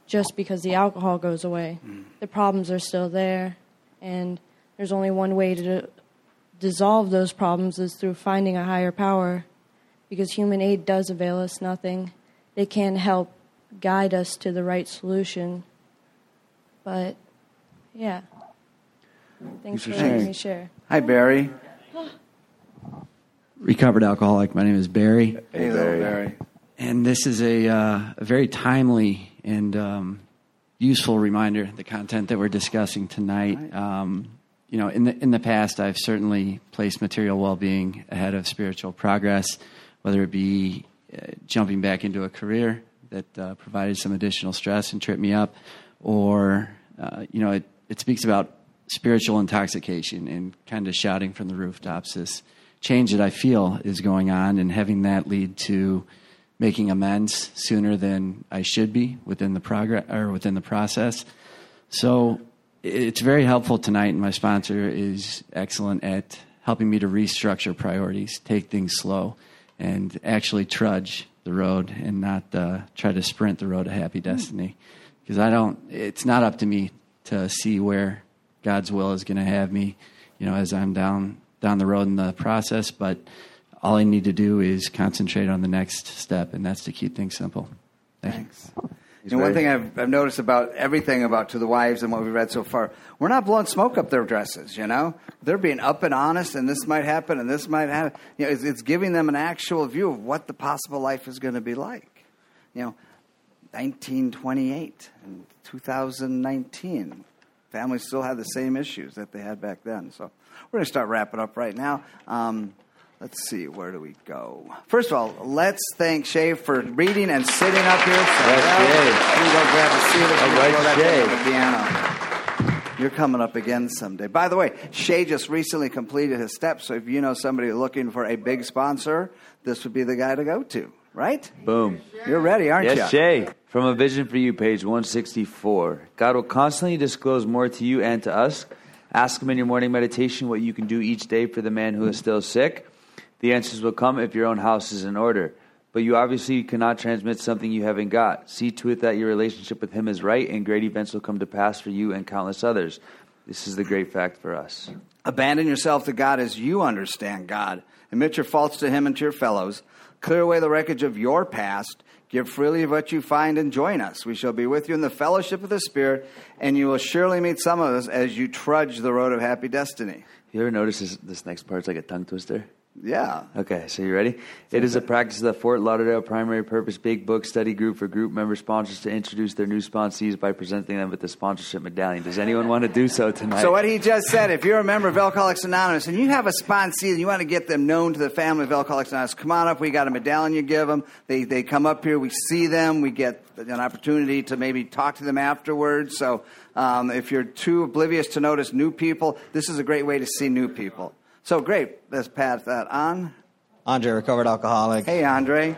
just because the alcohol goes away. Mm. The problems are still there, and there's only one way to dissolve those problems is through finding a higher power because human aid does avail us nothing. They can help guide us to the right solution. But, yeah. Thanks for letting me share. Hi, Barry. Recovered alcoholic. My name is Barry. Hey, Barry. Barry. And this is a, uh, a very timely and um, useful reminder, the content that we're discussing tonight. Um, you know, in the in the past, I've certainly placed material well-being ahead of spiritual progress whether it be uh, jumping back into a career that uh, provided some additional stress and tripped me up, or uh, you know, it, it speaks about spiritual intoxication and kind of shouting from the rooftops this change that I feel is going on, and having that lead to making amends sooner than I should be within the progress or within the process. So it's very helpful tonight, and my sponsor is excellent at helping me to restructure priorities, take things slow and actually trudge the road and not uh, try to sprint the road to happy destiny. Because I don't, it's not up to me to see where God's will is going to have me, you know, as I'm down down the road in the process. But all I need to do is concentrate on the next step, and that's to keep things simple. Thanks. Thanks. You know, one thing I've, I've noticed about everything about To the Wives and what we've read so far, we're not blowing smoke up their dresses, you know? They're being up and honest, and this might happen, and this might happen. You know, it's, it's giving them an actual view of what the possible life is going to be like. You know, 1928 and 2019, families still have the same issues that they had back then. So we're going to start wrapping up right now. Um, Let's see, where do we go? First of all, let's thank Shay for reading and sitting up here. So yes, Shay. go grab a seat. All right, Shay. Piano. You're coming up again someday. By the way, Shay just recently completed his steps, so if you know somebody looking for a big sponsor, this would be the guy to go to, right? Boom. You're ready, aren't yes, you? Yes, Shay. From A Vision for You, page 164. God will constantly disclose more to you and to us. Ask Him in your morning meditation what you can do each day for the man who is still sick. The answers will come if your own house is in order. But you obviously cannot transmit something you haven't got. See to it that your relationship with Him is right, and great events will come to pass for you and countless others. This is the great fact for us. Abandon yourself to God as you understand God. Admit your faults to Him and to your fellows. Clear away the wreckage of your past. Give freely of what you find and join us. We shall be with you in the fellowship of the Spirit, and you will surely meet some of us as you trudge the road of happy destiny. You ever notice this, this next part's like a tongue twister? Yeah. Okay, so you ready? It is a practice of the Fort Lauderdale Primary Purpose Big Book Study Group for group member sponsors to introduce their new sponsees by presenting them with the sponsorship medallion. Does anyone want to do so tonight? So what he just said, if you're a member of Alcoholics Anonymous and you have a sponsee and you want to get them known to the family of Alcoholics Anonymous, come on up. We got a medallion you give them. They, they come up here. We see them. We get an opportunity to maybe talk to them afterwards. So um, if you're too oblivious to notice new people, this is a great way to see new people. So great. Let's pass that on. Andre, recovered alcoholic. Hey, Andre.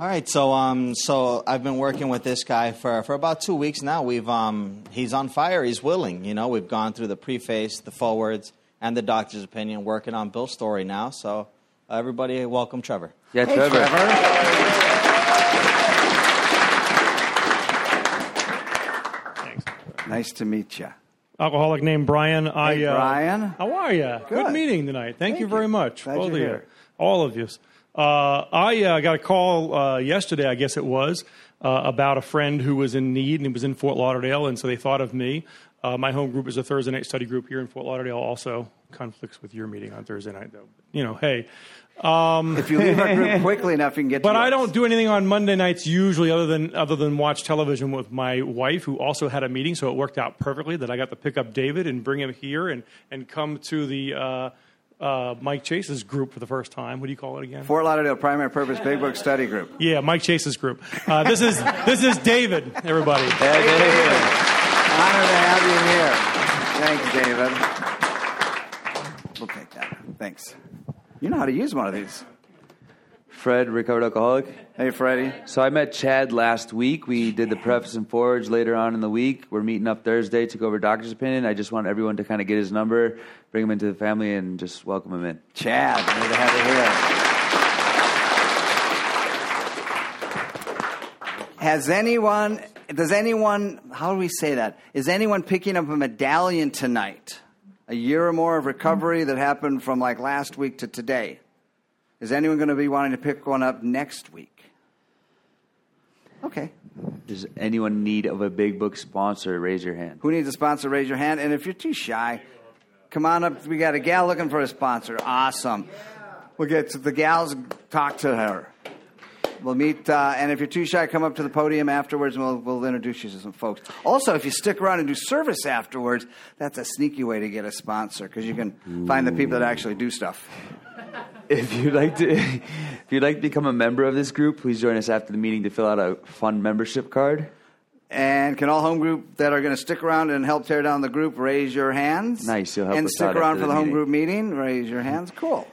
All right, so um, so I've been working with this guy for, for about two weeks now. We've um, he's on fire. He's willing. You know, we've gone through the preface, the forewords, and the doctor's opinion. Working on Bill's story now. So uh, everybody, welcome Trevor. Yeah, Hey, Trevor. Nice to meet you. Alcoholic named Brian. I, Hey, uh, Brian. How are you? Good. meeting tonight. Thank, you very much. Glad you're of you. here. All of you. Uh, I uh, got a call uh, yesterday, I guess it was, uh, about a friend who was in need and he was in Fort Lauderdale, and so they thought of me. Uh, my home group is a Thursday night study group here in Fort Lauderdale. Also conflicts with your meeting on Thursday night, though. You know, hey. Um, If you leave our group *laughs* quickly enough, you can get. but I don't do anything on Monday nights usually, other than other than watch television with my wife, who also had a meeting. So it worked out perfectly that I got to pick up David and bring him here and and come to the uh, uh, Mike Chase's group for the first time. What do you call it again? Fort Lauderdale Primary Purpose Big Book Study Group. Yeah, Mike Chase's group. Uh, this is this is David. Everybody. Hey, David. Honor to have you here. Thanks, David. We'll take that. Thanks. You know how to use one of these. Fred, recovered alcoholic. Hey, Freddie. So I met Chad last week. We did the preface and forge later on in the week. We're meeting up Thursday to go over doctor's opinion. I just want everyone to kind of get his number, bring him into the family, and just welcome him in. Chad, good to have you here. Has anyone, does anyone, how do we say that? Is anyone picking up a medallion tonight? A year or more of recovery that happened from like last week to today? Is anyone going to be wanting to pick one up next week? Okay. Does anyone need of a big book sponsor? Raise your hand. Who needs a sponsor? Raise your hand. And if you're too shy, come on up. We got a gal looking for a sponsor. Awesome. We'll get to the gals, talk to her. We'll meet, uh, and if you're too shy, come up to the podium afterwards and we'll, we'll introduce you to some folks. Also, if you stick around and do service afterwards, that's a sneaky way to get a sponsor because you can find the people that actually do stuff. If you'd like to, *laughs* if you'd like to become a member of this group, please join us after the meeting to fill out a fun membership card. And can all home group that are going to stick around and help tear down the group raise your hands? Nice, you'll help and us stick out around after for the the home meeting. group meeting. Raise your hands. Cool.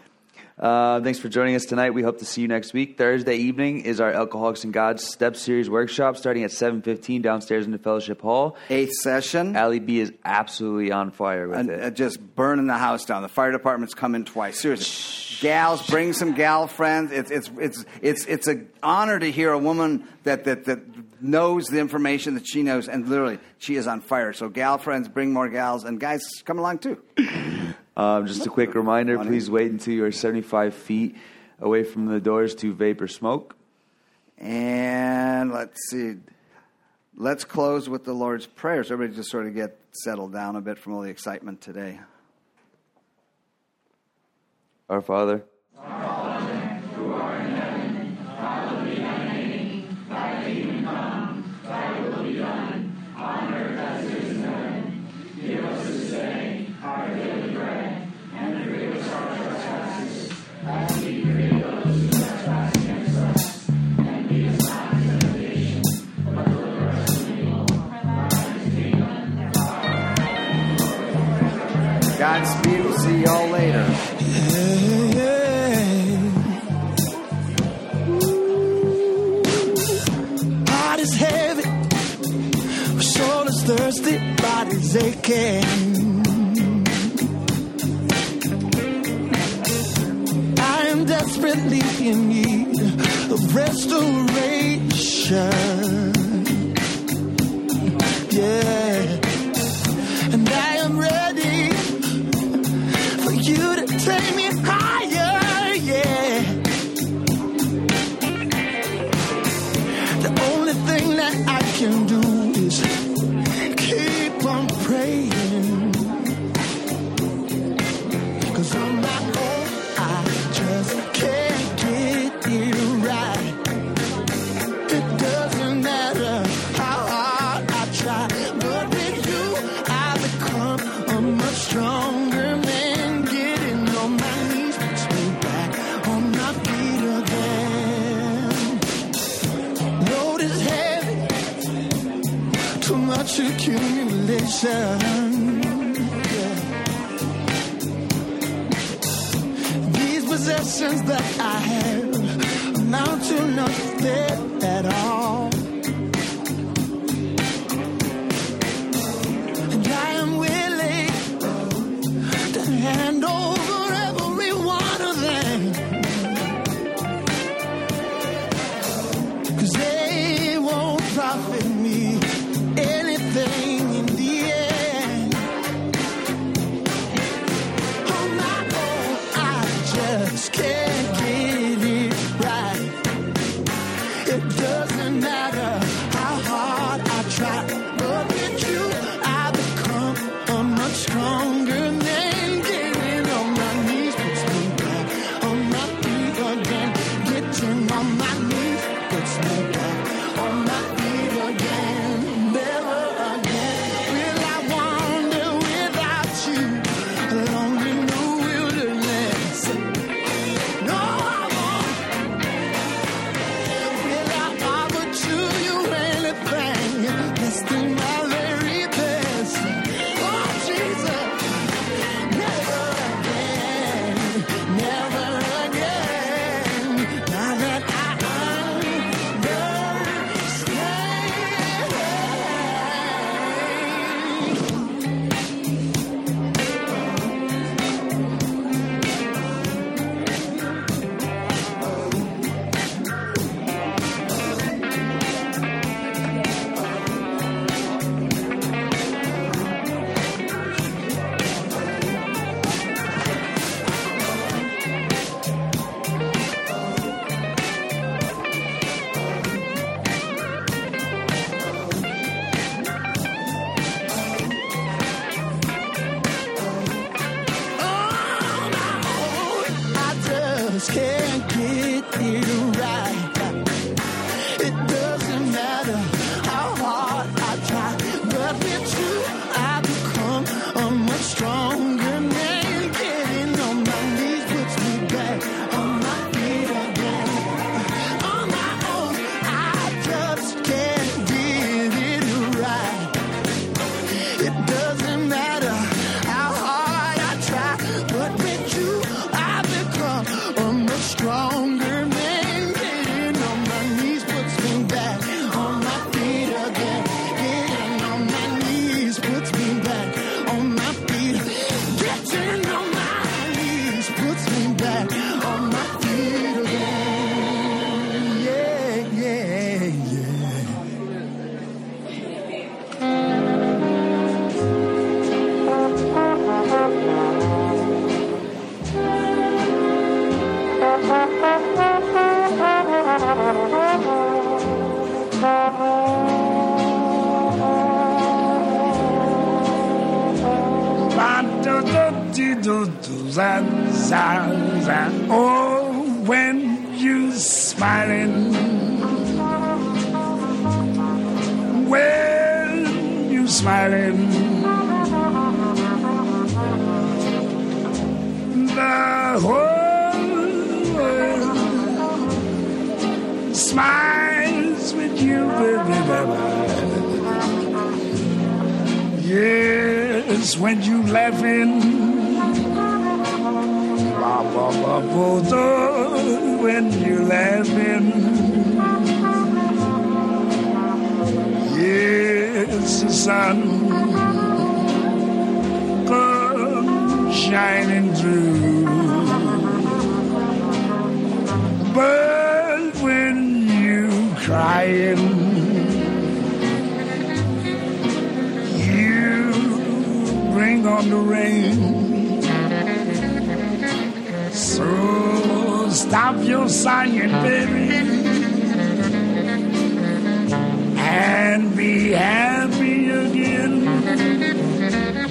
Uh, thanks for joining us tonight. We hope to see you next week. Thursday evening is our Alcoholics and Gods Step Series workshop starting at 7.15 downstairs in the Fellowship Hall. Eighth session. Allie B is absolutely on fire with it. uh, just burning the house down. The fire department's coming twice. Seriously, gals, bring some gal friends. It's it's it's it's it's an honor to hear a woman that that that knows the information that she knows, and literally she is on fire. So, gal friends, bring more gals, and guys, come along too. *coughs* Um, just a quick reminder please wait until you are 75 feet away from the doors to vapor smoke. And let's see. Let's close with the Lord's Prayer. So everybody just sort of get settled down a bit from all the excitement today. Our Father. Godspeed. We'll see y'all later. Heart is heavy, soul is thirsty, body's aching. I am desperately in need of restoration. Yeah, you to take me higher. just can't get you stars are all when you're smiling. When you're smiling. The whole world smiles with you, baby, baby. Yes, when you're laughing. When you're laughing. Yes, the sun comes shining through. But when you're crying, you bring on the rain. Stop your sighing, baby, and be happy again.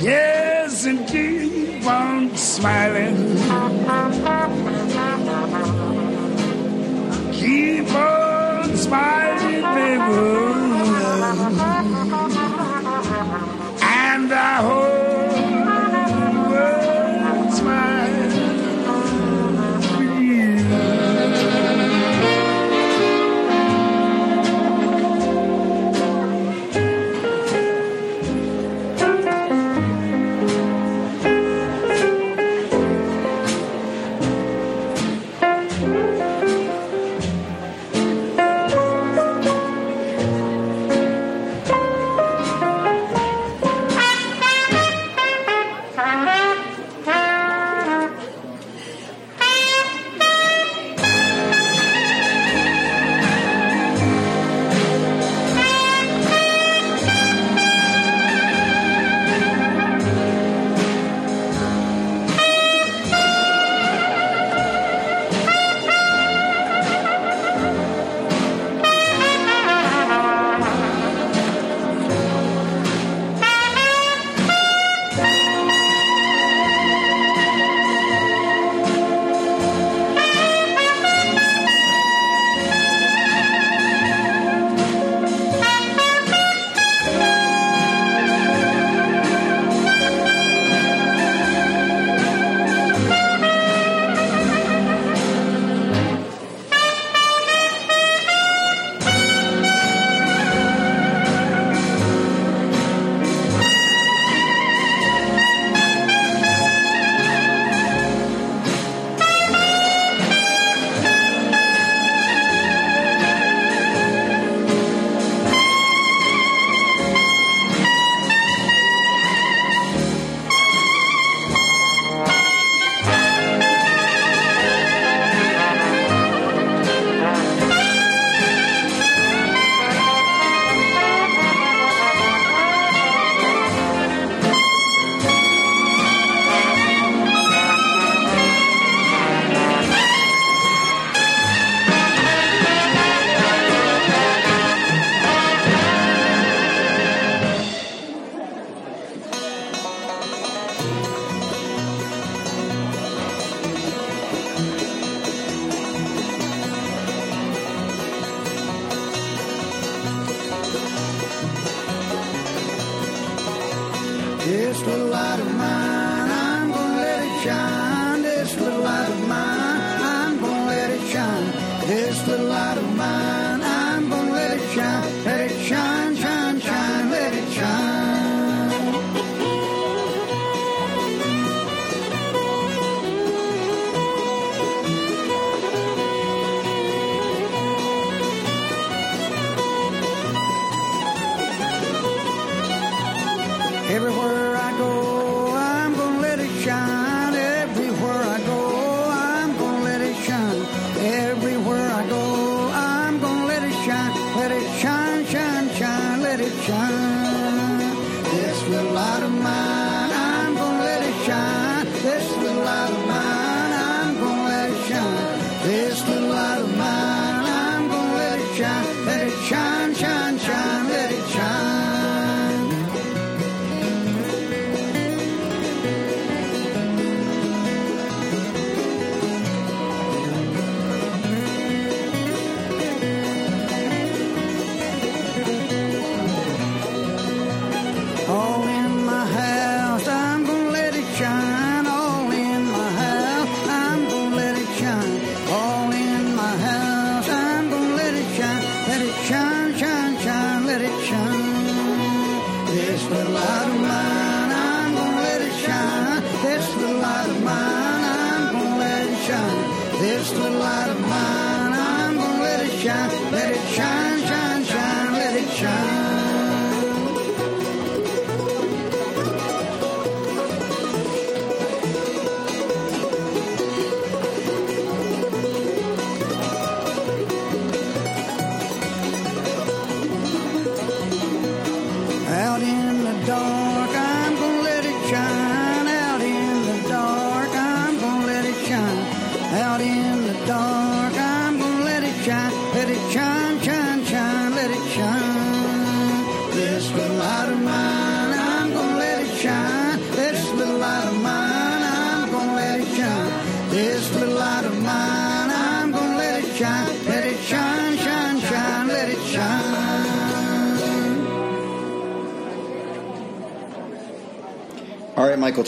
Yes, and keep on smiling. Keep on smiling, baby.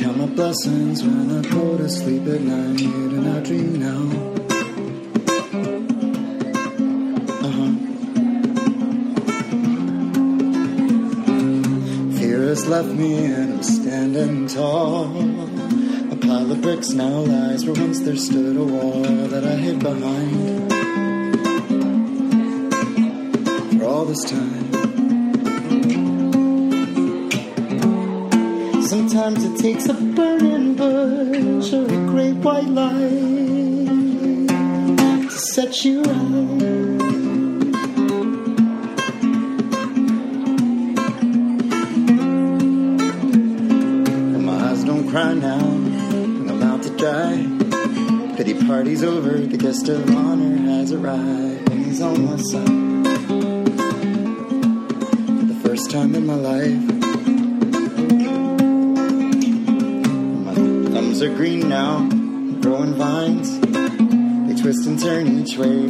Count my blessings when I go to sleep at night. Here and I dream now. Uh huh. Fear has left me and I'm standing tall. A pile of bricks now lies where once there stood a wall that I hid behind. For all this time. Sometimes it takes a burning bush or a great white light to set you right. My eyes don't cry now, I'm allowed to die. Pity party's over, the guest of honor has arrived, and he's on my side. green now, growing vines. They twist and turn each way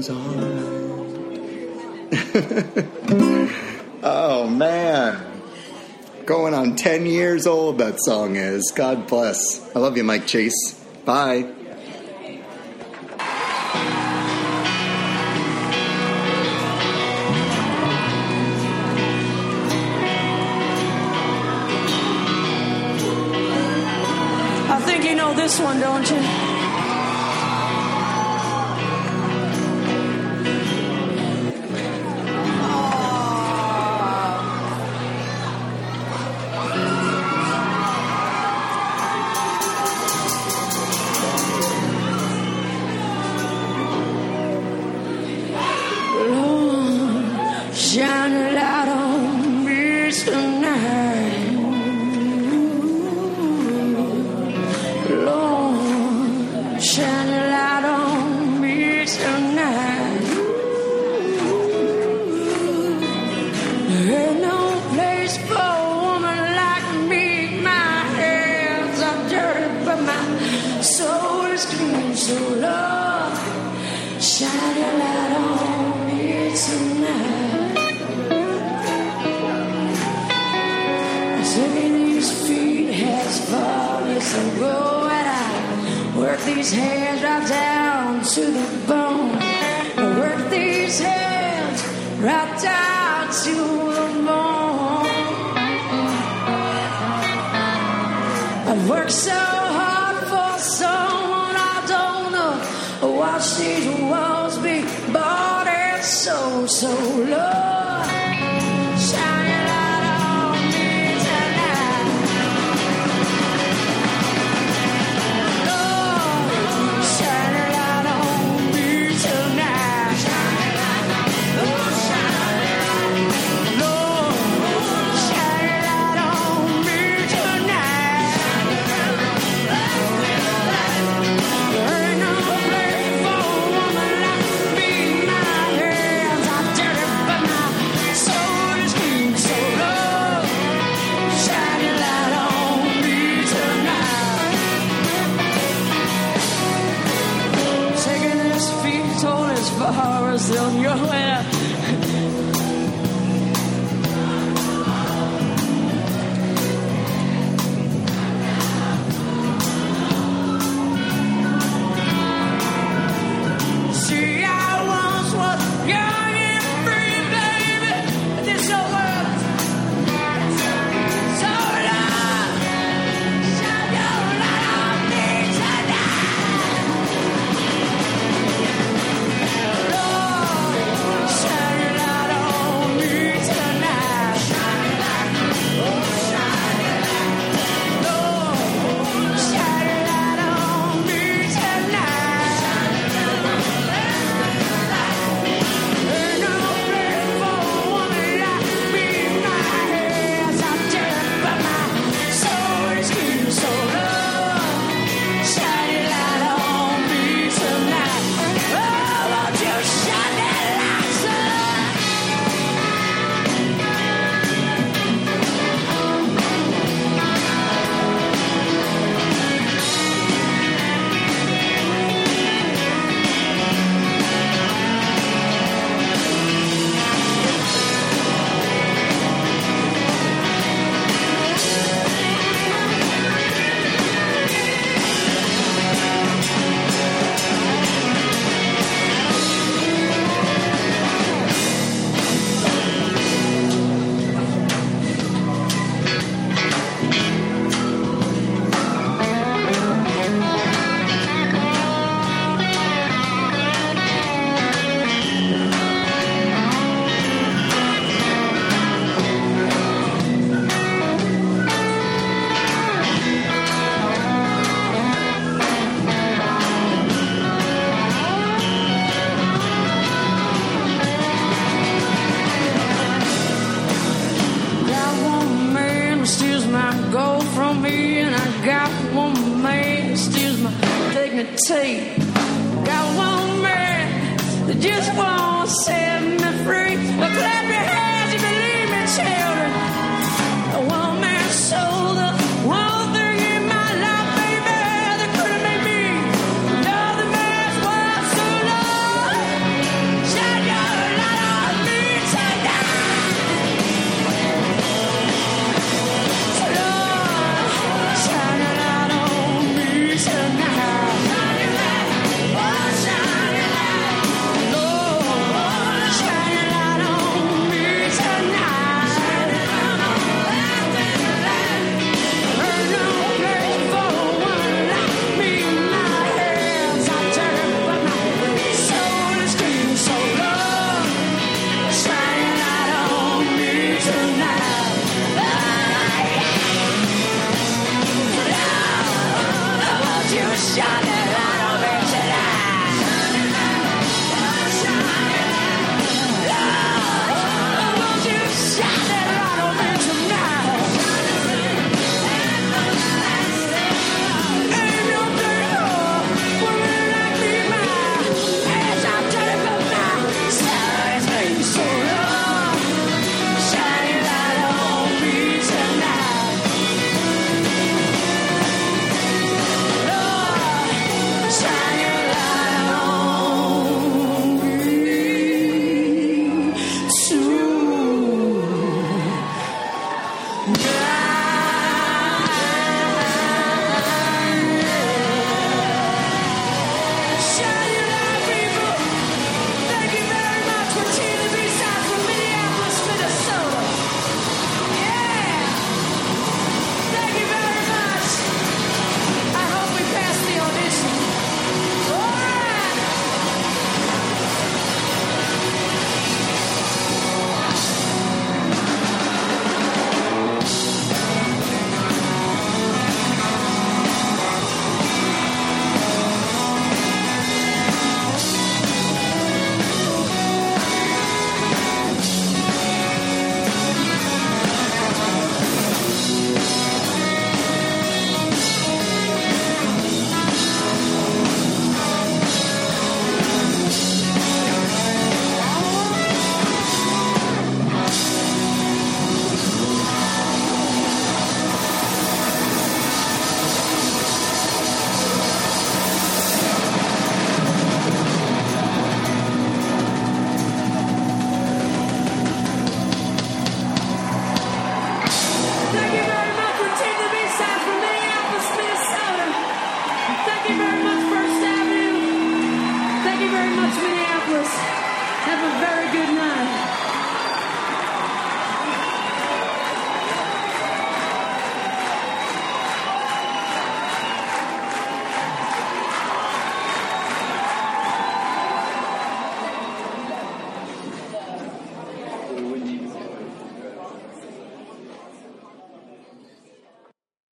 everything's all right. *laughs* oh, man. Going on 10 years old, that song is. God bless. I love you, Mike Chase. Bye.